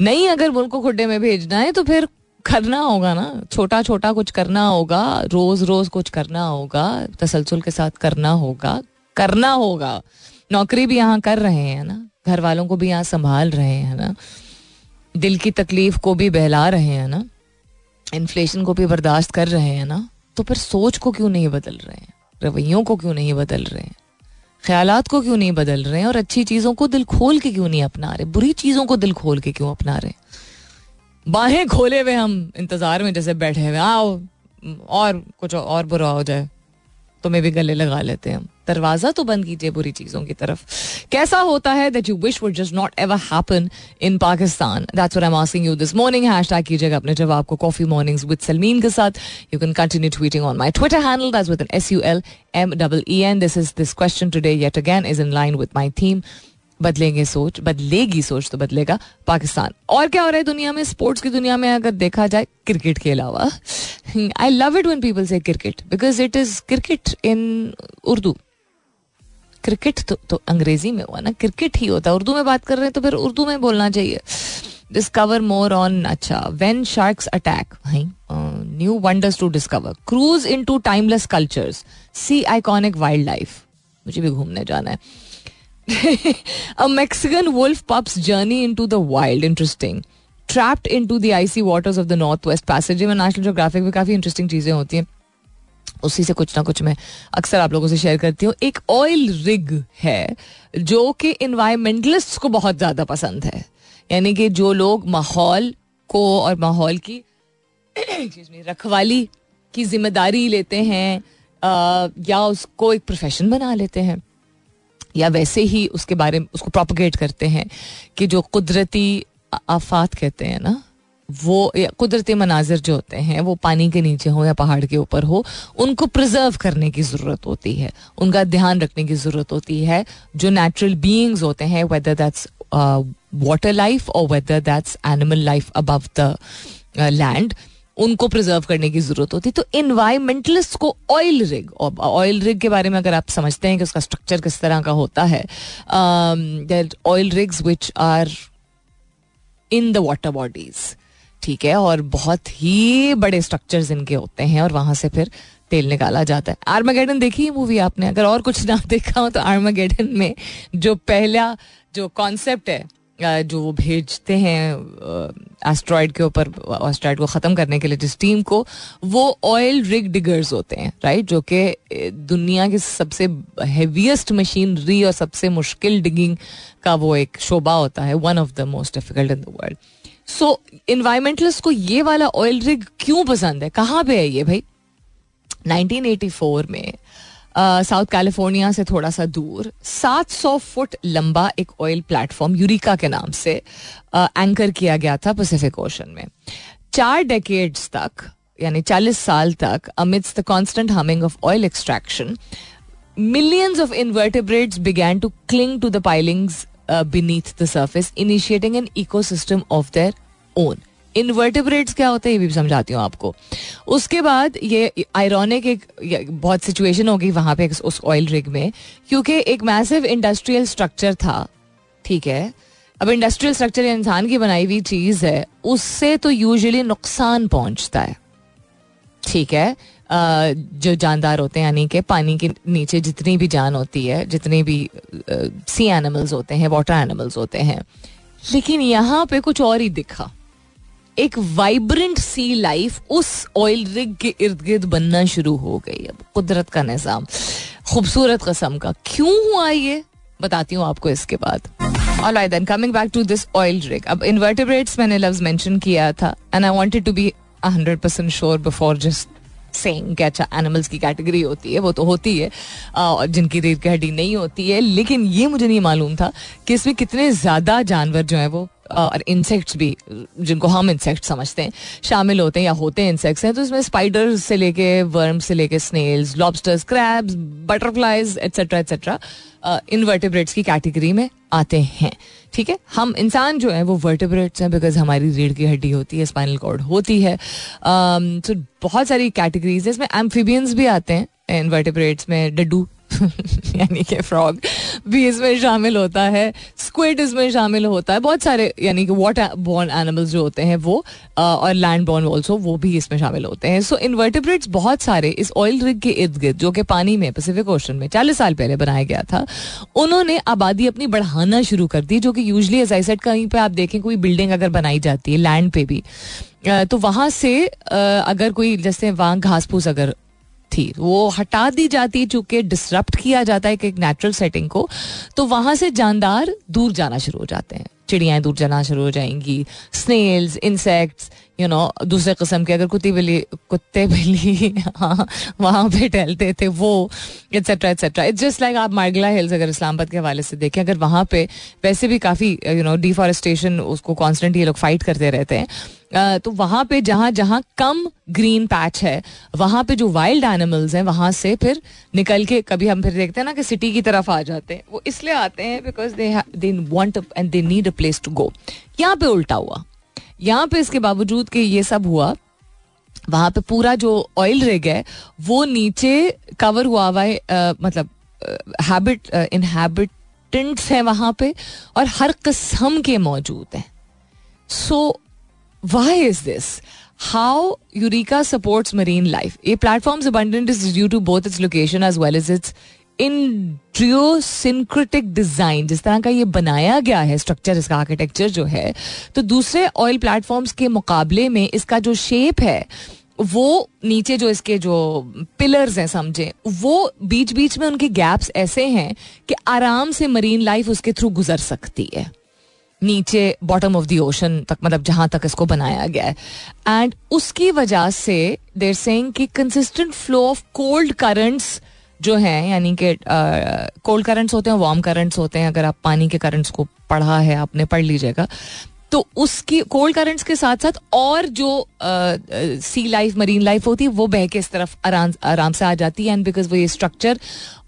नहीं, अगर मुल्क को खुडे में भेजना है तो फिर करना होगा ना। छोटा छोटा कुछ करना होगा रोज रोज कुछ करना होगा, तसलसल के साथ करना होगा करना होगा। नौकरी भी यहाँ कर रहे हैं ना। घर वालों को भी यहाँ संभाल रहे हैं ना? दिल की तकलीफ़ को भी बहला रहे हैं ना? इन्फ्लेशन को भी बर्दाश्त कर रहे हैं ना? तो फिर सोच को क्यों नहीं बदल रहे हैं? रवैयों को क्यों नहीं बदल रहे हैं? ख्याल को क्यों नहीं बदल रहे हैं? और अच्छी चीज़ों को दिल खोल के क्यों नहीं अपना रहे? बुरी चीज़ों को दिल खोल के क्यों अपना रहे बाहें खोले हुए हम इंतज़ार में जैसे बैठे हुए आओ, और कुछ और बुरा हो जाए तुम्हें भी गले लगा लेते हैं हम। दरवाज़ा तो बंद कीजिए बुरी चीज़ों की तरफ़। कैसा होता है that you wish would just not ever happen in Pakistan that's what I am asking you this morning hashtag कीजिएगा अपने जवाब को कॉफ़ी मॉर्निंग्स विद सलमीन के साथ। You can continue tweeting on my Twitter handle that's with N S U L M double E N this is this question today yet again is in line with my theme बदलेंगे सोच, बदलेगी सोच तो बदलेगा पाकिस्तान। और क्या हो रहा है दुनिया में? स्पोर्ट्स की दुनिया में अगर देखा जाए, क्रिकेट के अलावा। I love it when people say cricket because it is cricket in Urdu cricket तो, तो अंग्रेज़ी में हुआ ना क्रिकेट ही होता है। उर्दू में बात कर रहे हैं तो फिर उर्दू में बोलना चाहिए। डिस्कवर मोर ऑन अच्छा when sharks attack new wonders to discover cruise into timeless cultures see iconic wildlife मुझे भी घूमने जाना है। A Mexican wolf pup's journey into the wild. Interesting. Trapped into the icy waters of the Northwest Passage में नेशनल जोग्राफिक में काफ़ी इंटरेस्टिंग चीज़ें होती हैं। उसी से कुछ ना कुछ मैं अक्सर आप लोगों से शेयर करती हूँ। एक ऑयल रिग है, जो कि इन्वायरमेंटलिस्ट को बहुत ज़्यादा पसंद है। यानी कि जो लोग माहौल को और माहौल की रखवाली की ज़िम्मेदारी लेते हैं या उसको एक प्रोफेशन बना लेते हैं, या वैसे ही उसके बारे में उसको प्रोपोगेट करते हैं कि जो कुदरती आफात कहते हैं ना वो कुदरती मनाजिर जो होते हैं, वो पानी के नीचे हो या पहाड़ के ऊपर हो, उनको प्रिजर्व करने की ज़रूरत होती है। उनका ध्यान रखने की ज़रूरत होती है। जो नेचुरल बीइंग्स होते हैं वेदर दैट्स वाटर लाइफ और whether that's animal life above the land उनको प्रिजर्व करने की ज़रूरत होती है। तो इन्वायरमेंटलिस्ट को ऑयल रिग ऑयल रिग के बारे में अगर आप समझते हैं कि उसका स्ट्रक्चर किस तरह का होता है oil rigs which are in the water bodies ठीक है, और बहुत ही बड़े स्ट्रक्चर्स इनके होते हैं, और वहाँ से फिर तेल निकाला जाता है। आर्मागेडन देखी मूवी आपने? अगर और कुछ ना देखा हो तो आर्मागेडन में जो पहला जो कॉन्सेप्ट है जो वो भेजते हैं एस्ट्रॉयड के ऊपर एस्ट्रॉयड को ख़त्म करने के लिए, जिस टीम को, वो ऑयल रिग डिगर्स होते हैं राइट जो कि दुनिया की सबसे हेवीएस्ट मशीनरी और सबसे मुश्किल डिगिंग का वो एक शोबा होता है one of the most difficult in the world so environmentalist को ये वाला ऑयल रिग क्यों पसंद है? कहाँ पे है ये भाई? 1984 में साउथ कैलिफ़ोर्निया से थोड़ा सा दूर 700 फुट लंबा एक ऑयल प्लेटफॉर्म यूरिका के नाम से एंकर किया गया था पैसिफिक ओशन में। चार डेकेड्स तक, यानी 40 साल तक emits the constant humming of oil extraction millions of invertebrates began to cling to the pilings uh, the the surface, an ecosystem of their own. Invertebrates क्या होते हैं ये भी समझाती हूँ आपको। उसके बाद ये आयरॉनिक एक बहुत सिचुएशन होगी वहाँ पे उस ऑयल रिग में क्योंकि एक मैसिव इंडस्ट्रियल स्ट्रक्चर था ठीक है? अब इंडस्ट्रियल स्ट्रक्चर इंसान की बनाई हुई चीज़ है उससे तो यूजुअली नुकसान पहुँचता है ठीक है? जो जानदार होते हैं यानी कि पानी के नीचे जितनी भी जान होती है जितने भी सी एनिमल्स होते हैं वाटर एनिमल्स होते हैं लेकिन यहाँ पे कुछ और ही दिखा। एक वाइब्रेंट सी लाइफ उस ऑयल रिग के इर्द गिर्द बनना शुरू हो गई अब कुदरत का निज़ाम खूबसूरत कस्म का। क्यों हुआ ये? बताती हूँ आपको इसके बाद। All right, then coming back to this oil rig. अब invertebrates मैंने लफ्ज मेंशन किया था and I wanted to be 100% sure before just saying कि अच्छा एनिमल्स की कैटेगरी होती है, वो तो होती है और जिनकी रीढ़ की हड्डी नहीं होती है, लेकिन ये मुझे नहीं मालूम था कि इसमें कितने ज़्यादा जानवर जो हैं वो और इंसेक्ट्स भी, जिनको हम इंसेक्ट समझते हैं, शामिल होते हैं या होते हैं इंसेक्ट्स हैं तो इसमें स्पाइडर्स से लेके वर्म से लेके snails lobsters crabs butterflies etcetera etcetera invertebrates की कैटेगरी में आते हैं। ठीक है? हम इंसान जो है, वो वर्टिब्रेट्स हैं बिकॉज़ हमारी रीढ़ की हड्डी होती है स्पाइनल कॉर्ड होती है। तो बहुत सारी कैटेगरीज है। इसमें एम्फीबियंस भी आते हैं इनवर्टिब्रेट्स में, डड्डू। यानी कि फ्रॉग भी इसमें शामिल होता है. स्क्विड इसमें शामिल होता है. बहुत सारे, यानी कि वाटर बॉर्न एनिमल्स जो होते हैं वो और लैंड बॉर्न ऑल्सो वो भी इसमें शामिल होते हैं. सो इन्वर्टिब्रेट्स बहुत सारे इस ऑयल रिग के इर्द गिर्द, जो कि पानी में पैसिफिक ओशन में, चालीस साल पहले बनाया गया था, उन्होंने आबादी अपनी बढ़ाना शुरू कर दी, जो कि यूजली एज कहीं पर आप देखें, कोई बिल्डिंग अगर बनाई जाती है लैंड पे भी तो वहाँ से अगर कोई, जैसे वहाँ घास फूस अगर थी। वो हटा दी जाती चूँकि डिसरप्ट किया जाता है एक नेचुरल सेटिंग को तो वहाँ से जानदार दूर जाना शुरू हो जाते हैं। चिड़ियाएँ दूर जाना शुरू हो जाएँगी स्नेल्स इंसेक्ट्स यू नो दूसरे कस्म के अगर कुत्ती बिल्ली, कुत्ते बिल्ली हाँ वहाँ पे टहलते थे वो etcetera etcetera it's just like आप मार्गला हिल्स अगर इस्लामाबाद के हवाले से देखें, अगर वहाँ पे वैसे भी काफ़ी यू नो डिफॉरेस्टेशन उसको कॉन्स्टेंट ये लोग फाइट करते रहते हैं। तो वहाँ पे जहाँ जहाँ कम ग्रीन पैच है, वहाँ पे जो वाइल्ड एनिमल्स हैं, वहाँ से फिर निकल के कभी हम फिर देखते हैं ना कि सिटी की तरफ़ आ जाते हैं। वो इसलिए आते हैं because they they want and they need a place to go यहाँ पे उल्टा हुआ। यहाँ पे इसके बावजूद कि ये सब हुआ, वहाँ पे पूरा जो ऑयल रिग है, वो नीचे कवर हुआ हुआ है मतलब हैबिट इनहेबिटेंट्स हैं वहाँ पे और हर किस्म के मौजूद हैं। So why is this how Eureka supports marine life ये platforms abundant is due to both its location as well as its idiosyncratic design जिस तरह का ये बनाया गया है स्ट्रक्चर इसका आर्किटेक्चर जो है तो दूसरे ऑयल प्लेटफॉर्म्स के मुकाबले में इसका जो शेप है, वो नीचे जो इसके जो पिलर्स हैं, समझे, वो बीच बीच में उनके गैप्स ऐसे हैं कि आराम से मरीन लाइफ उसके थ्रू गुजर सकती है। नीचे बॉटम ऑफ़ द ओशन तक मतलब जहाँ तक इसको बनाया गया है। एंड उसकी वजह से देर सेइंग कि consistent flow of cold currents जो हैं, यानी कि कोल्ड करंट्स होते हैं वार्म करंट्स होते हैं, अगर आप पानी के करंट्स को पढ़ा है, आपने पढ़ लीजिएगा। तो उसकी कोल्ड करंट्स के साथ साथ और जो सी लाइफ मरीन लाइफ होती है, वो बह के इस तरफ़ आराम आराम से आ जाती है। एंड बिकॉज़ वो ये स्ट्रक्चर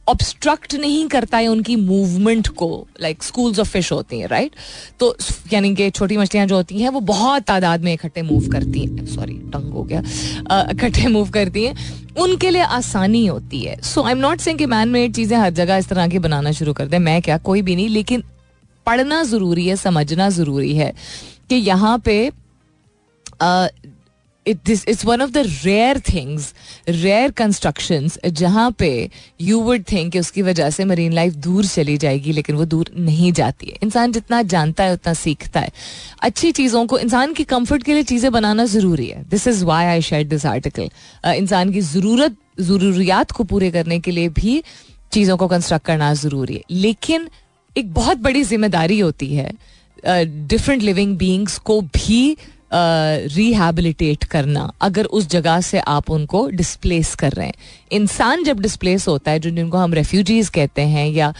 ऑब्स्ट्रक्ट नहीं करता है उनकी मूवमेंट को लाइक स्कूल्स ऑफ़ फ़िश होती हैं राइट तो यानी कि छोटी मछलियाँ जो होती हैं, वो बहुत तादाद में इकट्ठे मूव करती हैं। सॉरी टंग हो गया। इकट्ठे मूव करती हैं। उनके लिए आसानी होती है। So I am not saying कि मैन मेड चीज़ें हर जगह इस तरह की बनाना शुरू कर दें। मैं क्या? कोई भी नहीं। लेकिन पढ़ना ज़रूरी है, समझना ज़रूरी है कि यहाँ पे it's one of the rare things rare construction जहाँ पे यू वुड थिंक उसकी वजह से मरीन लाइफ दूर चली जाएगी, लेकिन वो दूर नहीं जाती है। इंसान जितना जानता है, उतना सीखता है। अच्छी चीज़ों को, इंसान की कंफर्ट के लिए चीज़ें बनाना ज़रूरी है। This is why I share this article इंसान की ज़रूरत, ज़रूरियात को पूरे करने के लिए भी चीज़ों को कंस्ट्रक्ट करना ज़रूरी है। लेकिन एक बहुत बड़ी ज़िम्मेदारी होती है डिफरेंट लिविंग बींग्स को भी रिहेबिलिटेट uh, करना अगर उस जगह से आप उनको डिस्प्लेस कर रहे हैं। इंसान जब डिस्प्लेस होता है जिनको हम रेफ्यूजीज कहते हैं या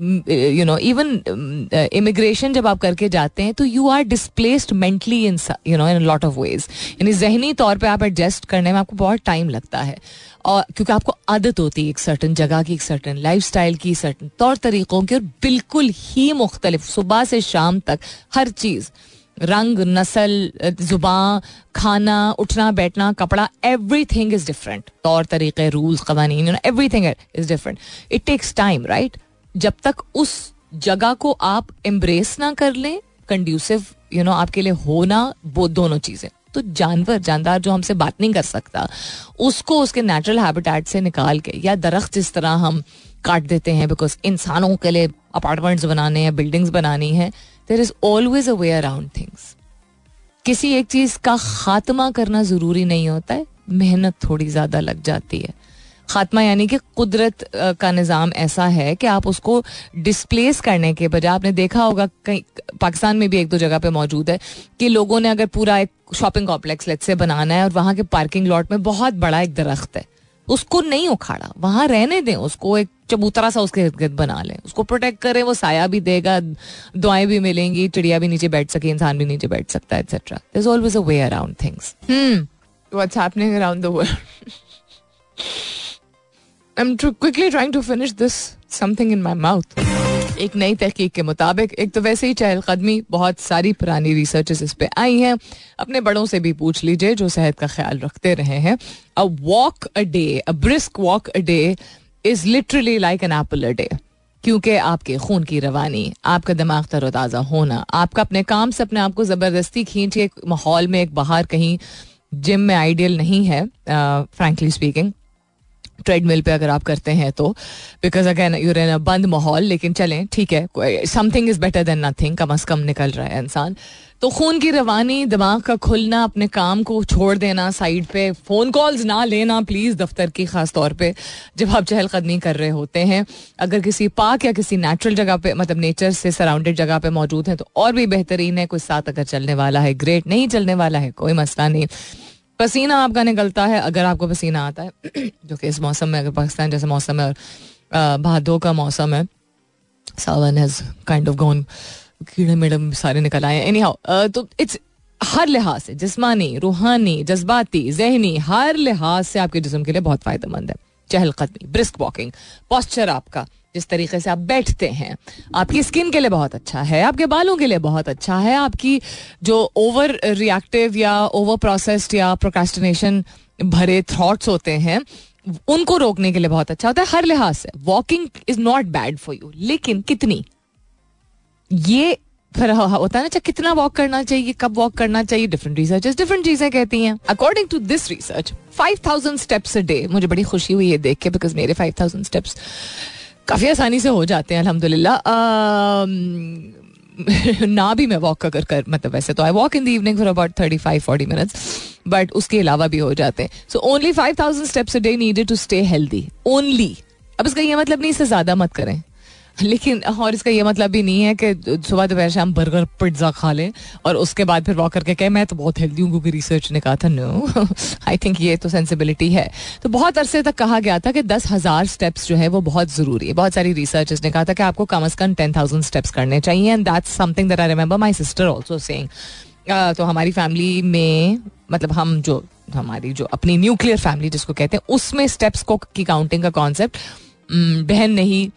यू नो इवन इमिग्रेशन जब आप करके जाते हैं तो you are displaced mentally in you know in lot of ways यानी जहनी तौर पे आप एडजस्ट करने में आपको बहुत टाइम लगता है। और क्योंकि आपको आदत होती है एक सर्टन जगह की एक सर्टन लाइफ स्टाइल की सर्टन तौर तरीक़ों की और बिल्कुल ही मुख्तलिफ़ सुबह से शाम तक हर चीज़। रंग, नस्ल ज़ुबान, खाना, उठना, बैठना, कपड़ा एवरी थिंग इज़ डिफरेंट तौर तरीके, rules Cavani everything is different it takes time right जब तक उस जगह को आप एम्ब्रेस ना कर लें कंड्यूसिव यू नो आपके लिए होना वो दोनों चीज़ें। तो जानवर, जानदार जो हमसे बात नहीं कर सकता, उसको उसके नेचुरल हैबिटेट से निकाल के या दरख्त जिस तरह हम काट देते हैं बिकॉज़ इंसानों के लिए अपार्टमेंट्स बनाने हैं बिल्डिंग्स बनानी है there is always a way around things किसी एक चीज़ का खात्मा करना ज़रूरी नहीं होता है, मेहनत थोड़ी ज़्यादा लग जाती है। खात्मा यानी कि कुदरत का निज़ाम ऐसा है कि आप उसको डिस्प्लेस करने के बजाय, आपने देखा होगा कहीं, पाकिस्तान में भी एक दो जगह पे मौजूद है कि लोगों ने अगर पूरा एक शॉपिंग कॉम्प्लेक्स लेट से बनाना है और वहाँ के पार्किंग लॉट में बहुत बड़ा एक दरख्त है। उसको नहीं उखाड़ा, वहाँ रहने दें, उसको एक चबूतरा सा उसके गिर्द बना लें, उसको प्रोटेक्ट करें, वो साया भी देगा, दुआएँ भी मिलेंगी, चिड़िया भी नीचे बैठ सके, इंसान भी नीचे बैठ सकता है etcetera this always a way around things what's happening around the world I am quickly trying to finish this something in my mouth एक नई तहकीक के मुताबिक, एक तो वैसे ही चहलकदमी बहुत सारी पुरानी रिसर्च इस पर आई हैं। अपने बड़ों से भी पूछ लीजिए जो सेहत का ख्याल रखते रहे हैं। A walk a day a brisk walk a day is literally like an apple a day क्योंकि आपके खून की रवानी, आपका दिमाग तरोताज़ा होना, आपका अपने काम से अपने आप को ज़बरदस्ती खींच के माहौल में, एक बाहर कहीं जिम में आइडियल नहीं है फ्रेंकली स्पीकिंग ट्रेडमिल पे अगर आप करते हैं तो बिकॉज़ अगेन यूर इन बंद माहौल, लेकिन चलें, ठीक है something is better than nothing कम अज कम निकल रहा है इंसान। तो खून की रवानी, दिमाग का खुलना, अपने काम को छोड़ देना साइड पे फ़ोन कॉल्स ना लेना प्लीज़ दफ्तर की खास तौर पे, जब आप चहलकदमी कर रहे होते हैं, अगर किसी पार्क या किसी नेचुरल जगह पे मतलब नेचर से सराउंडेड जगह पे मौजूद है तो और भी बेहतरीन है, कोई साथ अगर चलने वाला है ग्रेट नहीं चलने वाला है, कोई मसला नहीं। पसीना आपका निकलता है, अगर आपको पसीना आता है, जो कि इस मौसम में, अगर पाकिस्तान जैसे मौसम है और भादों का मौसम है, Sawan has kind of gone कीड़े मेडम सारे निकल आए एनी हाउ तो इट्स हर लिहाज से, जिसमानी, रूहानी, जज्बाती, जहनी, हर लिहाज से आपके जिसम के लिए बहुत फ़ायदेमंद है। चहलकदमी ब्रिस्क वॉकिंग पॉस्चर आपका जिस तरीके से आप बैठते हैं, आपकी स्किन के लिए बहुत अच्छा है, आपके बालों के लिए बहुत अच्छा है, आपकी जो ओवर रिएक्टिव या ओवर प्रोसेस्ड या प्रोकास्टिनेशन भरे थॉट्स होते हैं, उनको रोकने के लिए बहुत अच्छा होता है। हर लिहाज से walking is not bad for you लेकिन कितनी? ये फिर होता है ना अच्छा कितना वॉक करना चाहिए, कब वॉक करना चाहिए डिफरेंट रिसर्च डिफरेंट चीज़ें कहती हैं। According to this research five thousand steps a day मुझे बड़ी खुशी हुई है देख के बिकॉज़ मेरे फाइव थाउज़ेंड स्टेप्स काफ़ी आसानी से हो जाते हैं अलहमदिल्ला ना भी मैं वॉक अगर कर मतलब वैसे तो I walk in the evening for about thirty five forty minutes but उसके अलावा भी हो जाते हैं। So only five thousand steps a day needed to stay healthy only अब इसका यह मतलब नहीं, इससे ज़्यादा मत करें। लेकिन, और इसका ये मतलब भी नहीं है कि सुबह दोपहर शाम बर्गर पिज़्ज़ा खा लें और उसके बाद फिर वॉक करके कहे, मैं तो बहुत हेल्दी हूँ, क्योंकि रिसर्च ने कहा था नो आई थिंक ये तो सेंसिबिलिटी है। तो बहुत अरसे तक कहा गया था कि दस हज़ार स्टेप्स जो है, वो बहुत ज़रूरी है। बहुत सारी रिसर्च ने कहा था कि आपको कम अज़ कम टेन थाउज़ेंड स्टेप्स करने चाहिए and that's something that I remember my sister also Seng तो हमारी फैमिली में मतलब हम जो, हमारी जो अपनी न्यूक्लियर फैमिली जिसको कहते हैं, उसमें स्टेप्स को की काउंटिंग का कॉन्सेप्ट बहन ने ही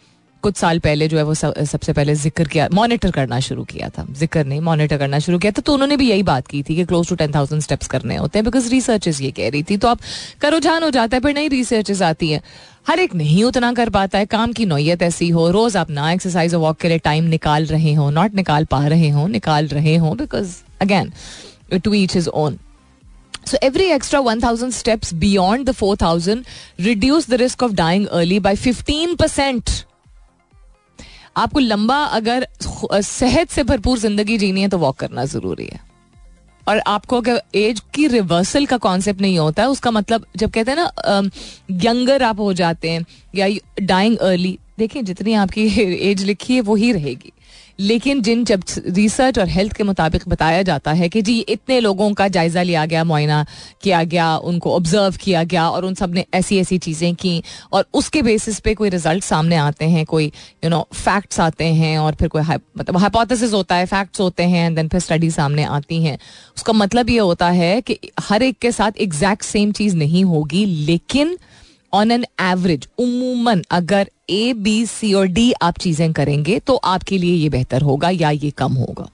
कुछ साल पहले जो है वो सबसे पहले ज़िक्र किया मॉनिटर करना शुरू किया था। ज़िक्र नहीं मॉनिटर करना शुरू किया था। तो उन्होंने भी यही बात की थी कि close to ten thousand steps करने होते हैं बिकॉज़ रिसर्च ये कह रही थी। तो आप करो जान, हो जाता है फिर नई रिसर्चेज आती है। हर एक नहीं उतना कर पाता है। काम की नोयत ऐसी हो, रोज आप ना एक्सरसाइज और वॉक के लिए टाइम निकाल रहे हो नॉट निकाल पा रहे हो, निकाल रहे हो because again to each is own So every extra 1000 steps beyond the 4000 reduce the risk of dying early by 15%. आपको लंबा अगर सेहत से भरपूर ज़िंदगी जीनी है तो वॉक करना ज़रूरी है। और आपको अगर एज की रिवर्सल का कॉन्सेप्ट नहीं होता है उसका मतलब जब कहते हैं ना यंगर आप हो जाते हैं या डाइंग अर्ली देखिए जितनी आपकी एज लिखी है, वो ही रहेगी। लेकिन जिन जब रिसर्च और हेल्थ के मुताबिक बताया जाता है कि जी, इतने लोगों का जायजा लिया गया, मुआयना किया गया, उनको ऑब्ज़र्व किया गया और उन सबने ऐसी ऐसी चीज़ें की और उसके बेसिस पे कोई रिज़ल्ट सामने आते हैं, कोई यू नो फैक्ट्स आते हैं और फिर कोई मतलब हाइपोथेसिस होता है फैक्ट्स होते हैं एंड देन फिर स्टडी सामने आती हैं। उसका मतलब ये होता है कि हर एक के साथ एग्जैक्ट सेम चीज़ नहीं होगी, लेकिन ऑन एन एवरेज उमूमन अगर ए बी सी और डी आप चीज़ें करेंगे तो आपके लिए ये बेहतर होगा या ये कम होगा।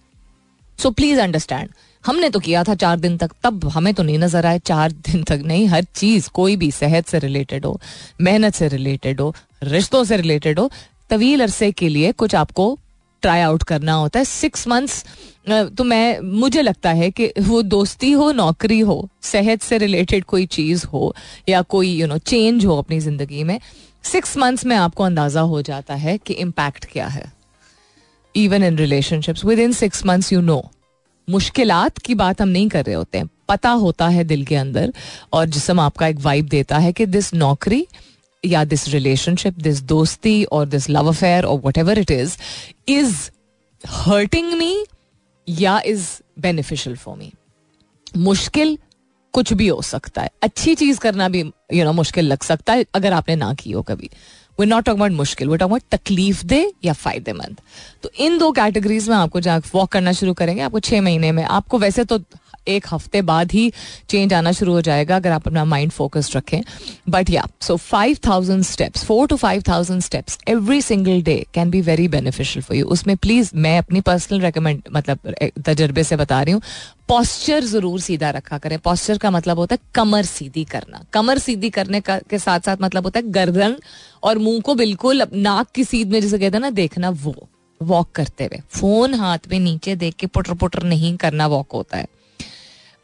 सो प्लीज़ अंडरस्टैंड हमने तो किया था चार दिन तक, तब हमें तो नहीं नज़र आए, चार दिन तक नहीं, हर चीज़, कोई भी सेहत से रिलेटेड हो, मेहनत से रिलेटेड हो, रिश्तों से रिलेटेड हो, तवील अरसे के लिए कुछ आपको ट्राई आउट करना होता है। सिक्स मंथ्स तो मैं, मुझे लगता है कि वो दोस्ती हो, नौकरी हो, सेहत से रिलेटेड कोई चीज़ हो, या कोई यू नो चेंज हो अपनी ज़िंदगी में सिक्स मंथ्स में आपको अंदाज़ा हो जाता है कि इम्पैक्ट क्या है। Even in relationships with in six months you know मुश्किलात की बात हम नहीं कर रहे होते हैं। पता होता है दिल के अंदर, और जिसम आपका एक वाइब देता है कि दिस नौकरी या दिस रिलेशनशिप दिस दोस्ती और दिस लव अफेयर और whatever it is is hurting me या इज़ बेनिफिशियल फॉर मी मुश्किल कुछ भी हो सकता है। अच्छी चीज़ करना भी यू you नो know, मुश्किल लग सकता है अगर आपने ना की हो कभी। वे नॉट टॉक अबाउट मुश्किल वे टॉक अबाउट तकलीफ़ दे या फ़ायदेमंद। तो इन दो कैटेगरीज में आपको जहाँ वॉक करना शुरू करेंगे आपको छह महीने में आपको वैसे तो एक हफ़्ते बाद ही चेंज आना शुरू हो जाएगा, अगर आप अपना माइंड फोकस रखें। बट या so five thousand steps four to five thousand steps every single day can be very beneficial for you उसमें प्लीज़ मैं अपनी पर्सनल रिकमेंड मतलब तजर्बे से बता रही हूँ। पॉस्चर ज़रूर सीधा रखा करें। पॉस्चर का मतलब होता है कमर सीधी करना। कमर सीधी करने का, के साथ साथ मतलब होता है गर्दन और मुँह को बिल्कुल नाक की सीध में जिसे कहते हैं ना, देखना वो वॉक करते हुए। फ़ोन हाथ में नीचे देख के पुटर पुटर नहीं करना वॉक होता है।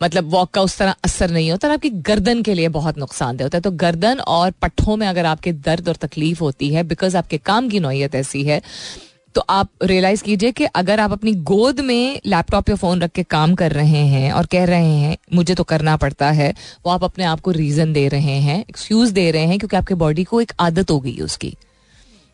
मतलब वॉक का उस तरह असर नहीं होता और आपकी गर्दन के लिए बहुत नुकसानदेह होता है। तो गर्दन और पट्ठों में अगर आपके दर्द और तकलीफ़ होती है बिकॉज़ आपके काम की नोयत ऐसी है तो आप रियलाइज़ कीजिए कि अगर आप अपनी गोद में लैपटॉप या फ़ोन रख के काम कर रहे हैं और कह रहे हैं, मुझे तो करना पड़ता है, वो आप अपने आप को रीजन दे रहे हैं एक्सक्यूज दे रहे हैं, क्योंकि आपके बॉडी को एक आदत हो गई उसकी।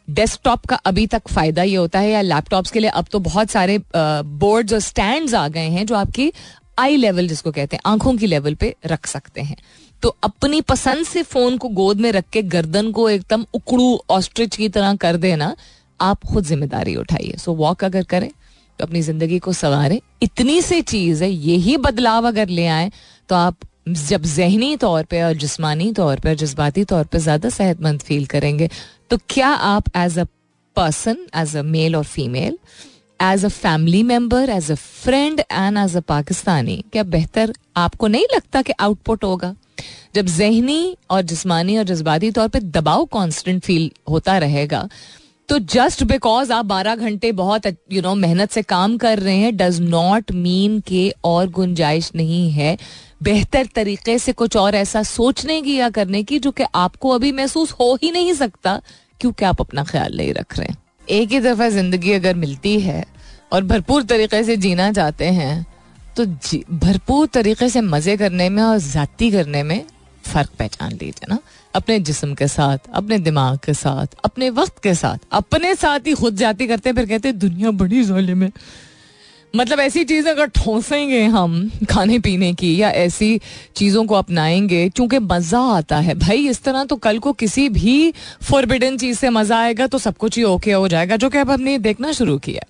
डेस्कटॉप का अभी तक फ़ायदा ये होता है, या लैपटॉप्स के लिए अब तो बहुत सारे बोर्ड्स और स्टैंड्स आ गए हैं जो आपकी आई लेवल जिसको कहते हैं, आँखों की लेवल पे रख सकते हैं। तो अपनी पसंद से फ़ोन को गोद में रख के गर्दन को एकदम उकड़ू ऑस्ट्रिच की तरह कर देना, आप खुद ज़िम्मेदारी उठाइए। सो वॉक अगर करें तो अपनी ज़िंदगी को संवारें। इतनी सी चीज़ है, यही बदलाव अगर ले आए तो आप जब जहनी तौर पे और जिस्मानी तौर पे जज्बाती तौर पे ज़्यादा सेहतमंद फील करेंगे। तो क्या आप as a person as a male और female as a family member as a friend and as a Pakistani क्या बेहतर आपको नहीं लगता कि आउटपुट होगा? जब जहनी और जिस्मानी और जज्बाती तौर पर दबाव कांस्टेंट फील होता रहेगा तो जस्ट बिकॉज़ आप बारह घंटे बहुत यू नो मेहनत से काम कर रहे हैं डज नॉट मीन के और गुंजाइश नहीं है। बेहतर तरीके से कुछ और ऐसा सोचने की या करने की जो कि आपको अभी महसूस हो ही नहीं सकता, क्योंकि आप अपना ख्याल नहीं रख रहे हैं। एक ही दफ़ा ज़िंदगी अगर मिलती है और भरपूर तरीके से जीना चाहते हैं तो भरपूर तरीके से मज़े करने में और जाती करने में फ़र्क पहचान लीजिए ना। अपने जिस्म के साथ, अपने दिमाग के साथ, अपने वक्त के साथ, अपने साथ ही खुद जाती करते फिर कहते दुनिया बड़ी जालिम है। मतलब ऐसी चीज़ अगर ठोसेंगे हम खाने पीने की या ऐसी चीज़ों को अपनाएँगे क्योंकि मज़ा आता है। भाई, इस तरह तो कल को किसी भी फॉरबिडन चीज़ से मज़ा आएगा तो सब कुछ ही ओके हो जाएगा, जो कि अब हमने देखना शुरू किया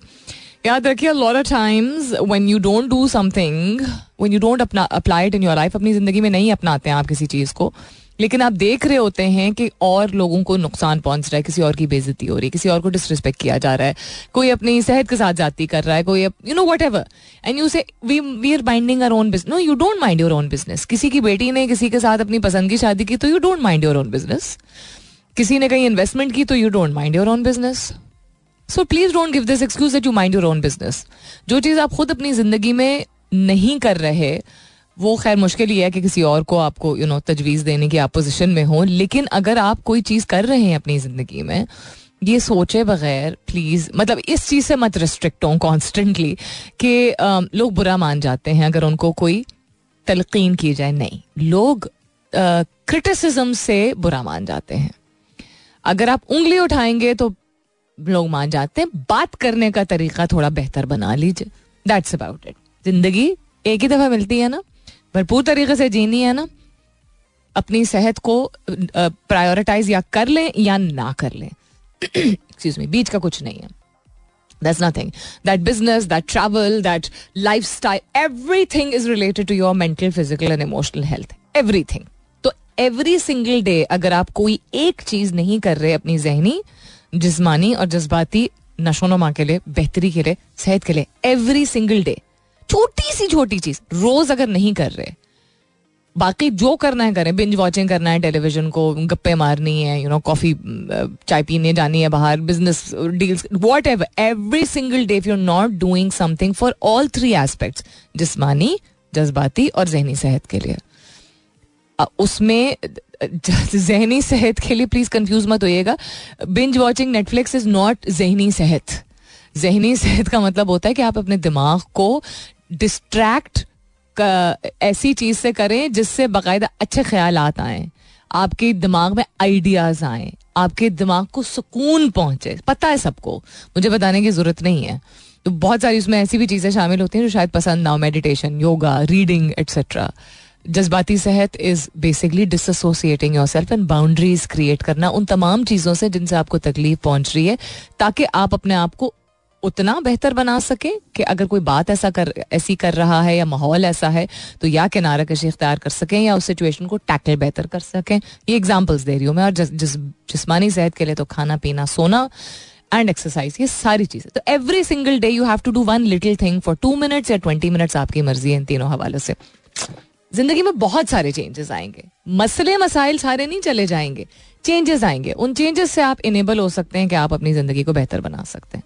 याद रखिए oftimes when you don't do something when you don't अपना apply it in your life अपनी ज़िंदगी में नहीं अपनाते हैं आप किसी चीज़ को लेकिन आप देख रहे होते हैं कि और लोगों को नुकसान पहुँच रहा है, किसी और की बेजती हो रही है, किसी और को डिसरिस्पेक्ट किया जा रहा है, कोई अपनी सेहत के साथ जाती कर रहा है, कोई you know whatever and you say we we are minding our own business no you don't mind your own business किसी की बेटी ने किसी के साथ अपनी पसंद की शादी की तो you don't mind your own business किसी ने कहीं इन्वेस्टमेंट की तो you don't mind your own business so please don't give this excuse that you mind your own business जो चीज़ आप खुद अपनी ज़िंदगी में नहीं कर रहे वो खैर मुश्किल ही है कि किसी और को आपको यू नो तजवीज़ देने की आप पोजिशन में हो। लेकिन अगर आप कोई चीज़ कर रहे हैं अपनी ज़िंदगी में, ये सोचे बगैर प्लीज़ मतलब इस चीज़ से मत रिस्ट्रिक्ट कॉन्स्टेंटली कि लोग बुरा मान जाते हैं अगर उनको कोई तलकीन की जाए। नहीं, लोग क्रिटिसिज्म से बुरा मान जाते हैं। अगर आप उंगली उठाएँगे तो लोग मान जाते हैं। बात करने का तरीका थोड़ा बेहतर बना लीजिए। दैट्स अबाउट इट ज़िंदगी एक ही दफ़ा मिलती है ना? भरपूर तरीके से जीनी है ना अपनी सेहत को प्रायोरिटाइज या कर लें या ना कर लें एक्सक्यूज मी बीच का कुछ नहीं है That's nothing. That business, that travel, that lifestyle, everything is related to your mental, physical and emotional health. Everything. तो एवरी सिंगल डे अगर आप कोई एक चीज़ नहीं कर रहे अपनी जहनी जिस्मानी और जज्बाती नशोनुमा के लिए बेहतरी के लिए सेहत के लिए एवरी सिंगल डे छोटी सी छोटी चीज़, रोज अगर नहीं कर रहे, बाकी जो करना है करें बिंज वॉचिंग करना है टेलीविज़न को गप्पे मारनी है यू नो कॉफ़ी चाय पीने जानी है बाहर business deals whatever every single day you not doing something for all three aspects जिसमानी, जज्बाती और जहनी सेहत के लिए। उसमें जहनी सेहत के लिए प्लीज़ कंफ्यूज मत होइएगा। Binge watching Netflix is not जहनी सेहत। जहनी सेहत का मतलब होता है कि आप अपने दिमाग को डिस्ट्रैक्ट ऐसी चीज़ से करें जिससे बाकायदा अच्छे ख्याल आए, आपके दिमाग में आइडियाज़ आए, आपके दिमाग को सुकून पहुँचे। पता है सबको, मुझे बताने की ज़रूरत नहीं है। तो बहुत सारी उसमें ऐसी भी चीज़ें शामिल होती हैं जो शायद पसंद ना हो मेडिटेशन योगा रीडिंग एट्सेट्रा जज्बाती सेहत is basically dissociating yourself and boundaries create करना, उन तमाम चीज़ों से जिनसे आपको तकलीफ़ पहुँच रही है, ताकि आप अपने आप को उतना बेहतर बना सके कि अगर कोई बात ऐसा कर ऐसी कर रहा है या माहौल ऐसा है तो या किनारा कशी इख्तियार कर सकें या उस सिचुएशन को टैकल बेहतर कर सकें। ये एग्जाम्पल्स दे रही हूँ मैं और जिस, जिस जिसमानी सेहत के लिए तो खाना पीना सोना एंड एक्सरसाइज ये सारी चीज़ें। तो every single day you have to do one little thing for two minutes या ट्वेंटी मिनट्स आपकी मर्ज़ी है इन तीनों हवालों से। ज़िंदगी में बहुत सारे चेंजेस आएँगे। मसले मसाइल सारे नहीं चले जाएँगे। चेंजेस आएँगे। उन चेंजेस से आप इनेबल हो सकते हैं कि आप अपनी ज़िंदगी को बेहतर बना सकते हैं।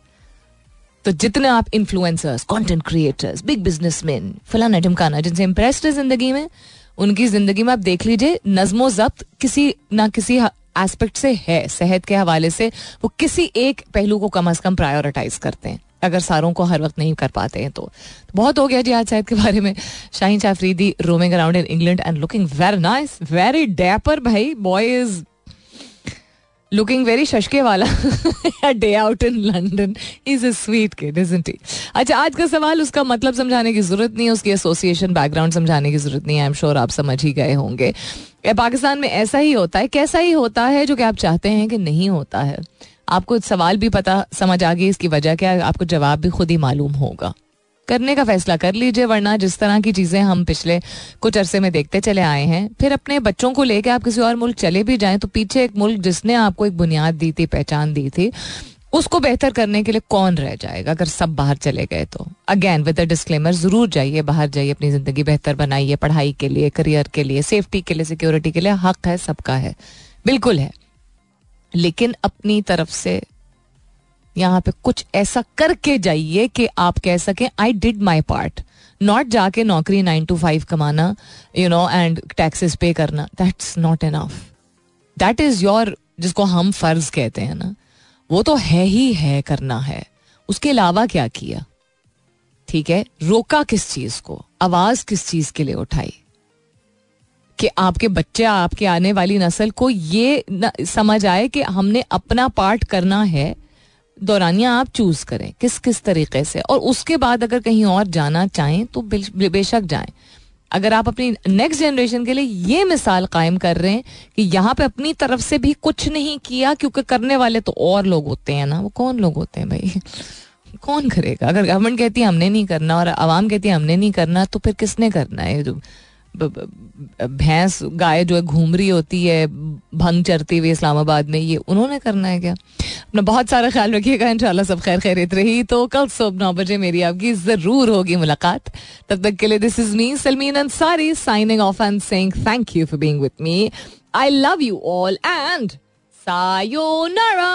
तो जितने आप influencers content creators big businessman फलाना ढमकाना जिनसे इम्प्रेस्ड है ज़िंदगी में उनकी ज़िंदगी में आप देख लीजिए नज्मो जब्त किसी ना किसी एस्पेक्ट से है सेहत के हवाले से वो किसी एक पहलू को कम अज कम प्रायोरिटाइज करते हैं अगर सारों को हर वक्त नहीं कर पाते हैं तो, तो बहुत हो गया जी आज शायद के बारे में। Shaheen Afridi roaming around in England and looking very nice very dapper भाई बॉय इज़ लुकिंग वेरी शशके वाला day out in London is a sweet kid isn't he अच्छा आज का सवाल उसका मतलब समझाने की ज़रूरत नहीं है उसकी एसोसिएशन बैकग्राउंड समझाने की ज़रूरत नहीं है आई एम श्योर आप समझ ही गए होंगे पाकिस्तान में ऐसा ही होता है कैसा ही होता है जो कि आप चाहते हैं कि नहीं होता है आपको सवाल भी पता समझ आ गई इसकी वजह क्या आपको जवाब भी खुद ही मालूम होगा करने का फैसला कर लीजिए, वरना जिस तरह की चीज़ें हम पिछले कुछ अरसे में देखते चले आए हैं, फिर अपने बच्चों को लेकर आप किसी और मुल्क चले भी जाएँ तो पीछे एक मुल्क जिसने आपको एक बुनियाद दी थी, पहचान दी थी, उसको बेहतर करने के लिए कौन रह जाएगा अगर सब बाहर चले गए तो? अगेन विद अ डिस्क्लेमर ज़रूर जाइए, बाहर जाइए, अपनी ज़िंदगी बेहतर बनाइए, पढ़ाई के लिए करियर के लिए सेफ्टी के लिए सिक्योरिटी के लिए, हक है, सबका है, बिल्कुल है। लेकिन अपनी तरफ़ से यहाँ पे कुछ ऐसा करके जाइए कि आप कह सकें I did my part not जाके नौकरी नाइन टू फाइव कमाना you know and taxes pay करना। That's not enough that is your जिसको हम फ़र्ज़ कहते हैं ना, वो तो है ही है करना है। उसके अलावा क्या किया? ठीक है, रोका किस चीज़ को? आवाज़ किस चीज़ के लिए उठाई? कि आपके बच्चे, आपके आने वाली नस्ल को ये समझ आए कि हमने अपना पार्ट करना है दौरानिया आप चूज़ करें, किस किस तरीके से। और उसके बाद अगर कहीं और जाना चाहें तो बेशक जाएँ। अगर आप अपनी नेक्स्ट जनरेशन के लिए ये मिसाल कायम कर रहे हैं कि यहाँ पे अपनी तरफ़ से भी कुछ नहीं किया, क्योंकि करने वाले तो और लोग होते हैं ना। वो कौन लोग होते हैं भाई? कौन करेगा? अगर गवर्नमेंट कहती है हमने नहीं करना और आवाम कहती है हमने नहीं करना तो फिर किसने करना है भैंस गाय जो है घूम रही होती है, भंग चरती हुई इस्लामाबाद में, ये उन्होंने करना है क्या? अपना बहुत सारा ख्याल रखिएगा, इंशाल्लाह सब खैर खैरित रही। तो कल सुबह नौ बजे मेरी आपकी ज़रूर होगी मुलाकात। तब तक के लिए this is me Salmeen Ansari signing off and saying thank you for being with me I love you all and sayonara